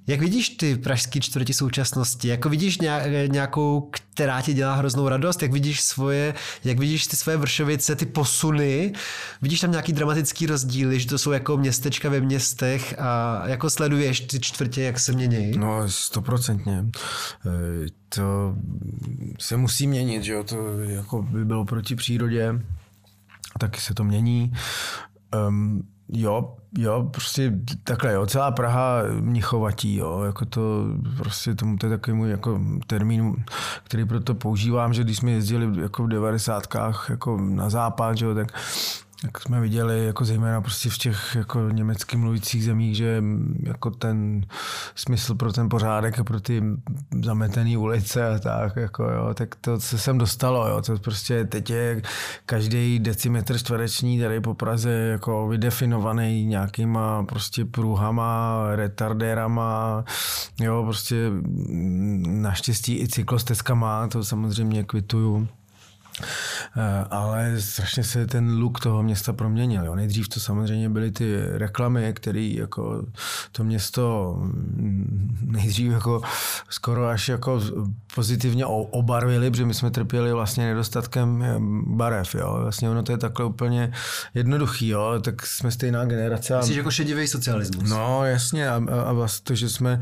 Jak vidíš ty pražské čtvrti současnosti? Jako vidíš nějakou, která ti dělá hroznou radost? Jak vidíš svoje, jak vidíš ty svoje vršovice, ty posuny? Vidíš tam nějaký dramatický rozdíly, že to jsou jako městečka ve městech a jako sleduješ ty čtvrtě, jak se mění? No, stoprocentně. E, to se musí měnit, že jo? To jako by bylo proti přírodě, taky se to mění. Um, Jo, jo, prostě takhle, jo, celá Praha Mnichovatí, jo, jako to prostě tomu, to je takový můj jako termín, který proto používám, že když jsme jezdili jako v devadesátkách jako na západ, jo, tak jak jsme viděli, jako zejména prostě v těch jako německy mluvících zemích, že jako ten smysl pro ten pořádek a pro ty zametené ulice a tak, jako jo, tak to se sem dostalo, jo, to prostě teď je každý decimetr čtvereční tady po Praze jako vydefinovaný nějakýma prostě průhama, retardérama, jo, prostě naštěstí i cyklostezkama, to samozřejmě kvituju ale strašně se ten look toho města proměnil. Jo. Nejdřív to samozřejmě byly ty reklamy, které jako to město mm, nejdřív jako skoro až jako pozitivně obarvili, protože my jsme trpěli vlastně nedostatkem eh, barev. Jo. Vlastně ono to je takhle úplně jednoduchý, jo. tak jsme stejná generace. Myslíš jako šedivý socialismus? No jasně a, a vlastně to, že jsme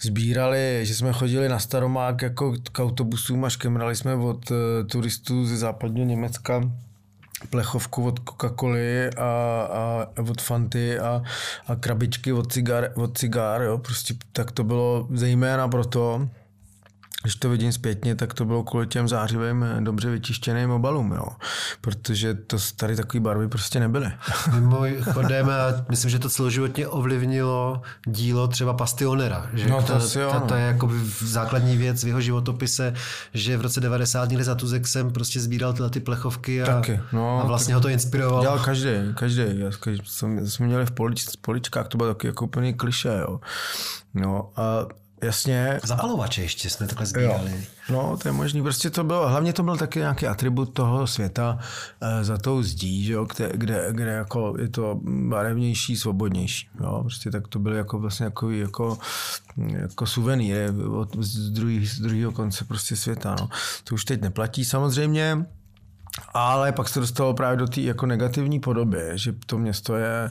sbírali, že jsme chodili na Staromák jako k autobusům a škemrali jsme od uh, turistů ze západního Německa plechovku od Coca-Coly a, a, od Fanty a, a krabičky od cigár, od cigár, jo, prostě tak to bylo zejména proto, když to vidím zpětně, tak to bylo kvůli těm zářivým, dobře vyčištěným obalům, jo. Protože to tady takové barvy prostě nebyly. <laughs> Mimochodem, myslím, že to celoživotně ovlivnilo dílo třeba Pastionera. Že no, to, to, si, to, to je jako základní věc v jeho životopise, že v roce 90 někde za Tuzek jsem prostě sbíral tyhle ty plechovky a, Taky, no, a vlastně ho to inspirovalo. Dělal každý, každý. Já, jsme, jsme měli v polič, poličkách, to bylo taky jako úplný kliše, jo. No a Jasně. Zapalovače ještě jsme takhle sbírali. Jo. No, to je možný. Prostě to bylo, hlavně to byl taky nějaký atribut toho světa e, za tou zdí, že jo, kde, kde, kde, jako je to barevnější, svobodnější. Jo. Prostě tak to byly jako vlastně jako, jako, jako suvenýry od, z, druhý, z druhého konce prostě světa. No. To už teď neplatí samozřejmě. Ale pak se dostalo právě do té jako negativní podoby, že to město je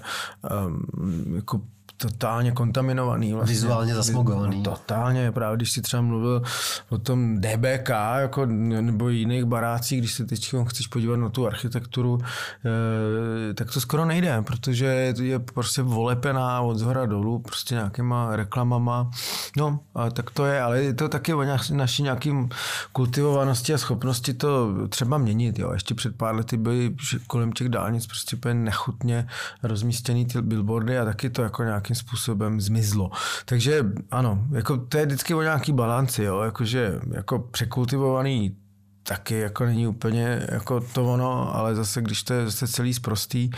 um, jako totálně kontaminovaný. Vlastně. Vizuálně zasmogovaný. No, totálně, právě když si třeba mluvil o tom DBK jako, nebo jiných barácích, když se teď chceš podívat na tu architekturu, eh, tak to skoro nejde, protože je prostě volepená od zhora dolů, prostě nějakýma reklamama. No, a tak to je, ale je to taky o naší nějakým kultivovanosti a schopnosti to třeba měnit. Jo. Ještě před pár lety byly kolem těch dálnic prostě nechutně rozmístěný ty billboardy a taky to jako nějaký nějakým způsobem zmizlo. Takže ano, jako to je vždycky o nějaký balanci, jo, jakože jako překultivovaný taky jako není úplně jako to ono, ale zase, když to je zase celý zprostý,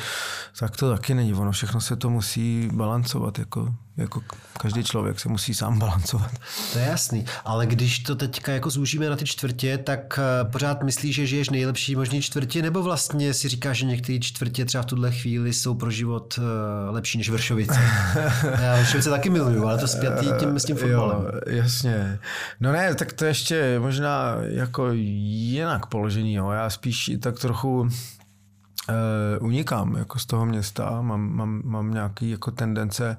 tak to taky není ono. Všechno se to musí balancovat, jako, jako každý člověk se musí sám balancovat. To je jasný, ale když to teďka jako zúžíme na ty čtvrtě, tak eh, pořád myslíš, že žiješ nejlepší možný čtvrtě, nebo vlastně si říkáš, že některé čtvrtě třeba v tuhle chvíli jsou pro život eh, lepší než Vršovice? <laughs> Já Vršovice taky miluju, ale to zpětý tím s tím fotbalem. Jo, jasně. No ne, tak to ještě možná jako jinak položení. Jo. Já spíš tak trochu uh, unikám jako z toho města, mám, mám, mám nějaký jako tendence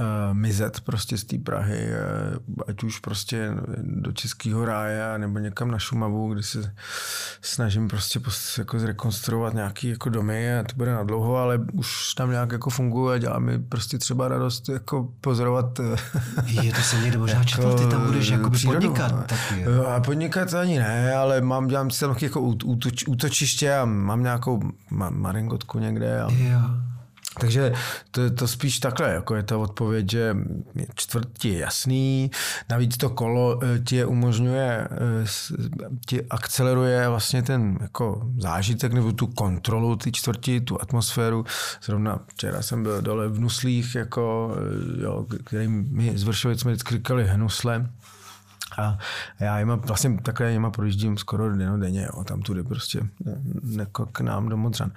uh, mizet prostě z té Prahy, uh, ať už prostě do Českého ráje nebo někam na Šumavu, kde se snažím prostě jako zrekonstruovat nějaký jako domy a to bude na dlouho, ale už tam nějak jako funguje a dělá mi prostě třeba radost jako pozorovat. Eh, Je to se někde možná jako ty tam budeš jako podnikat taky. A podnikat ani ne, ale mám, dělám si tam jako útoč, útočiště a mám nějakou maringotku někde. A... Jo. Takže to, to spíš takhle, jako je ta odpověď, že čtvrtí je jasný, navíc to kolo eh, ti umožňuje, eh, ti akceleruje vlastně ten jako zážitek nebo tu kontrolu ty čtvrti, tu atmosféru. Zrovna včera jsem byl dole v Nuslích, jako, eh, jo, který mi z Vršovic jsme vždycky říkali Hnusle, a já jima, vlastně takhle jima projíždím skoro denně, jo, tam tudy prostě jako k nám do Modřan.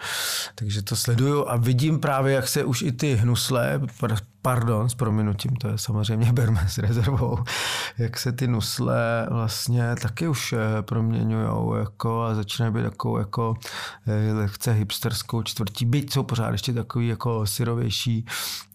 Takže to sleduju a vidím právě, jak se už i ty hnusle pardon, s prominutím, to je samozřejmě berme s rezervou, jak se ty nusle vlastně taky už eh, proměňují jako a začínají být takovou jako eh, lehce hipsterskou čtvrtí, byť jsou pořád ještě takový jako syrovější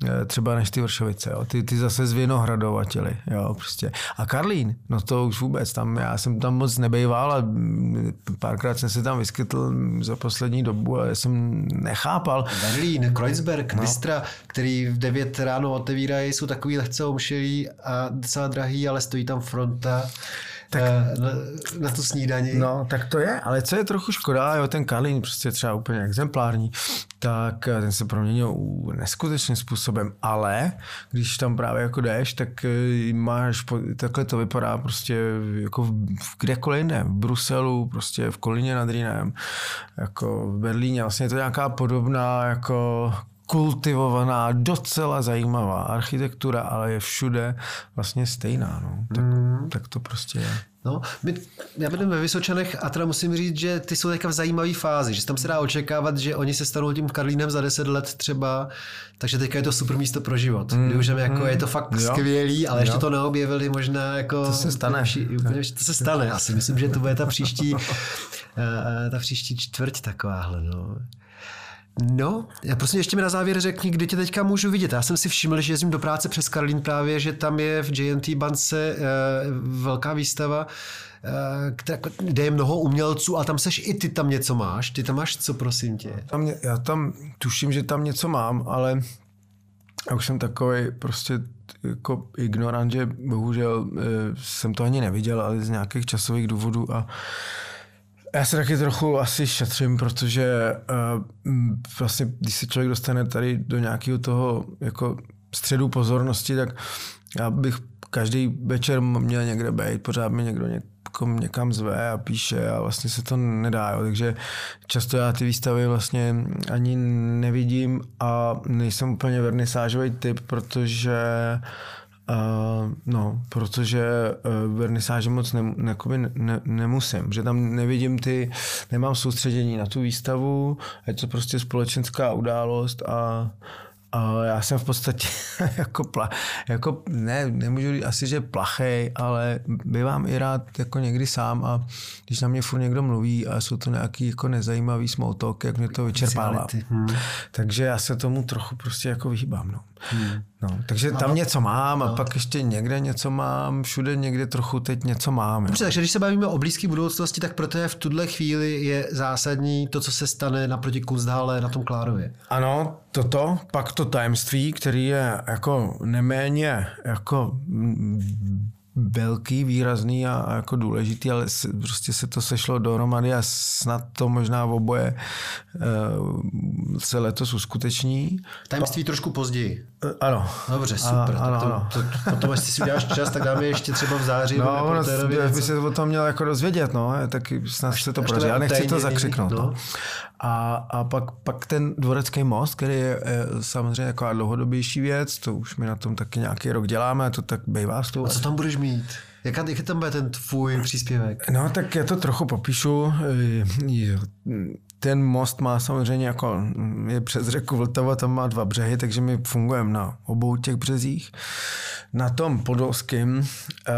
eh, třeba než ty Vršovice, jo. Ty, ty zase z Vinohradovateli, jo, prostě. A Karlín, no to už vůbec, tam já jsem tam moc nebejval a mm, párkrát jsem se tam vyskytl za poslední dobu a já jsem nechápal. Berlín, Kreuzberg, no. Bystra, který v 9 ráno ráno otevírají, jsou takový lehce omšilí a docela drahý, ale stojí tam fronta tak, eh, na, na tu snídaní. No, tak to je, ale co je trochu škoda, jo, ten Kalín prostě třeba úplně exemplární, tak eh, ten se proměnil neskutečným způsobem, ale když tam právě jako jdeš, tak eh, máš, takhle to vypadá prostě jako v, kdekoliv jinde, v Bruselu, prostě v Kolíně nad Rýnem, jako v Berlíně, vlastně je to nějaká podobná jako kultivovaná, docela zajímavá architektura, ale je všude vlastně stejná. No. Tak, mm. tak to prostě je. No, my, já bydlím ve Vysočanech a teda musím říct, že ty jsou teďka v zajímavé fázi, že tam se dá očekávat, že oni se stanou tím Karlínem za 10 let třeba, takže teďka je to super místo pro život. Mm, už jako mm, je to fakt jo, skvělý, ale jo. ještě to neobjevili možná jako... To se stane. Úplně, úplně, to se stane, asi myslím, že to bude ta příští, <laughs> eh, ta příští čtvrť takováhle, no. No, já prostě ještě mi na závěr řekni, kdy tě teďka můžu vidět. Já jsem si všiml, že jezdím do práce přes Karlín právě, že tam je v JNT bance e, velká výstava, e, kde je mnoho umělců a tam seš i ty tam něco máš. Ty tam máš co, prosím tě? Tam, já tam tuším, že tam něco mám, ale já už jsem takový prostě jako ignorant, že bohužel e, jsem to ani neviděl, ale z nějakých časových důvodů a já se taky trochu asi šetřím, protože uh, vlastně, když se člověk dostane tady do nějakého toho jako středu pozornosti, tak já bych každý večer měl někde být, pořád mi někdo někom, někam zve a píše a vlastně se to nedá. Jo. Takže často já ty výstavy vlastně ani nevidím a nejsem úplně vernisážový typ, protože uh, Uh, no, protože uh, vernisáže moc ne, ne, ne, nemusím, že tam nevidím ty, nemám soustředění na tu výstavu, je to prostě společenská událost a a já jsem v podstatě <laughs> jako, pla, jako ne, nemůžu říct asi, že plachej, ale bývám i rád jako někdy sám a když na mě furt někdo mluví a jsou to nějaký jako nezajímavý small talk, jak mě to vyčerpává. Hmm. Takže já se tomu trochu prostě jako vyhýbám. No. Hmm. No, takže tam něco mám a no. pak ještě někde něco mám, všude někde trochu teď něco mám. Dobře, takže když se bavíme o blízké budoucnosti, tak proto je v tuhle chvíli je zásadní to, co se stane naproti Kunsthále na tom Klárově. Ano, toto, pak to tajemství, který je jako neméně jako velký, výrazný a, a jako důležitý, ale se, prostě se to sešlo dohromady a snad to možná v oboje uh, se letos uskuteční. Tajemství pa, trošku později. Uh, ano. Dobře, super. A, ano, to, ano. To, to, potom, jestli si uděláš čas, tak dáme ještě třeba v září. No, no by se o tom měl jako dozvědět, no, tak snad až, se to podaří. Já nechci to zakřiknout. No. No. A, a pak, pak ten dvorecký most, který je, je samozřejmě jako dlouhodobější věc, to už my na tom taky nějaký rok děláme, to tak bývá s tou. A co tam budeš mít? Jaká, jaký tam bude ten tvůj příspěvek? No, tak já to trochu popíšu ten most má samozřejmě jako, je přes řeku Vltava, tam má dva břehy, takže my fungujeme na obou těch březích. Na tom podolském eh,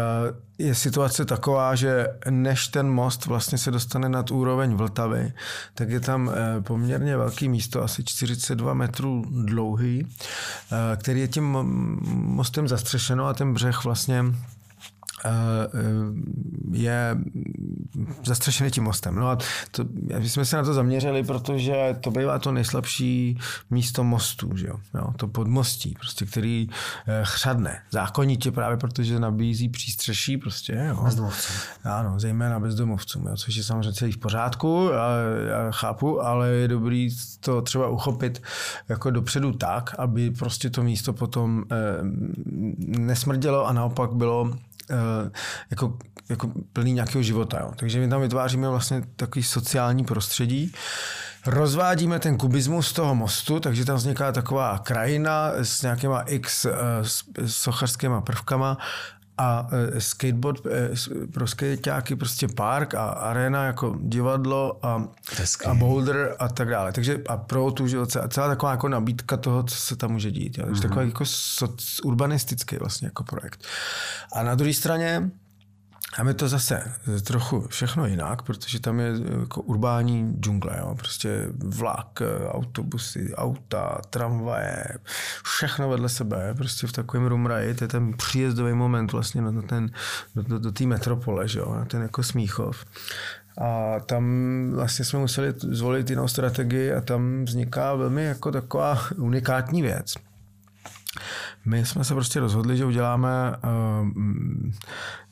je situace taková, že než ten most vlastně se dostane nad úroveň Vltavy, tak je tam eh, poměrně velký místo, asi 42 metrů dlouhý, eh, který je tím mostem zastřešeno a ten břeh vlastně je zastřešený tím mostem. No a to, my jsme se na to zaměřili, protože to bývá to nejslabší místo mostu, že jo? jo to podmostí, prostě, který eh, chřadne. Zákonitě právě, protože nabízí přístřeší prostě, jo. Bezdomovcům. Ano, zejména bezdomovcům, jo, což je samozřejmě celý v pořádku, já, já chápu, ale je dobrý to třeba uchopit jako dopředu tak, aby prostě to místo potom eh, nesmrdělo a naopak bylo Eh, jako, jako plný nějakého života. Jo. Takže my tam vytváříme vlastně takový sociální prostředí. Rozvádíme ten kubismus z toho mostu, takže tam vzniká taková krajina s nějakýma x uh, sochařskýma prvkama a uh, skateboard uh, pro skateáky, prostě park a arena jako divadlo a, a boulder a tak dále. Takže a pro tu život, a celá taková jako nabídka toho, co se tam může dít. Jo. Takže mm-hmm. takový jako soc, urbanistický vlastně jako projekt. A na druhé straně tam je to zase trochu všechno jinak, protože tam je jako urbání džungle, jo? prostě vlak, autobusy, auta, tramvaje, všechno vedle sebe, prostě v takovém rumraji, to je ten příjezdový moment vlastně na ten, do, do, do té metropole, že jo? na ten jako Smíchov. A tam vlastně jsme museli zvolit jinou strategii a tam vzniká velmi jako taková unikátní věc. My jsme se prostě rozhodli, že uděláme uh,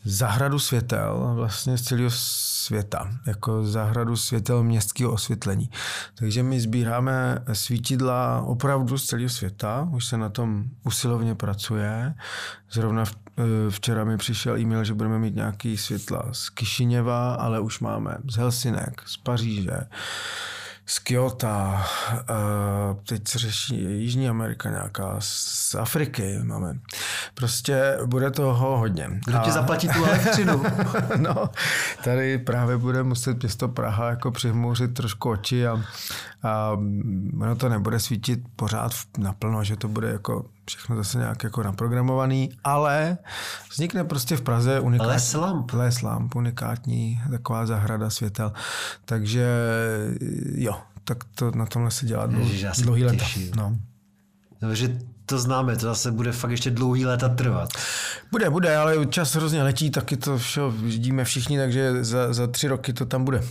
zahradu světel vlastně z celého světa, jako zahradu světel městského osvětlení. Takže my sbíráme svítidla opravdu z celého světa, už se na tom usilovně pracuje. Zrovna eh, včera mi přišel e-mail, že budeme mít nějaký světla z Kišiněva, ale už máme z Helsinek, z Paříže, z Kyoto, uh, teď se řeší Jižní Amerika nějaká, z Afriky máme. Prostě bude toho hodně. Kdo ti zaplatí tu <laughs> elektřinu? no, tady právě bude muset město Praha jako přihmouřit trošku oči a, a ono to nebude svítit pořád naplno, že to bude jako všechno zase nějak jako naprogramovaný, ale vznikne prostě v Praze unikátní... Les lamp. Les lamp, unikátní taková zahrada světel. Takže jo, tak to na tomhle se dělá dlouhý, Ježiš, dlouhý těším. No. No, že to známe, to zase bude fakt ještě dlouhý léta trvat. Bude, bude, ale čas hrozně letí, taky to vše vidíme všichni, takže za, za tři roky to tam bude.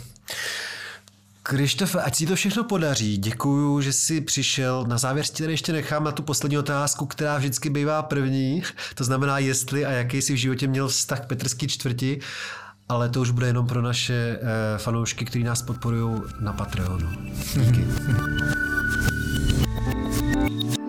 Krištofe, ať si to všechno podaří. Děkuju, že jsi přišel. Na závěr si tady ještě nechám na tu poslední otázku, která vždycky bývá první. <laughs> To znamená, jestli a jaký jsi v životě měl vztah k Petrský čtvrti. Ale to už bude jenom pro naše eh, fanoušky, kteří nás podporují na Patreonu. Díky. <laughs>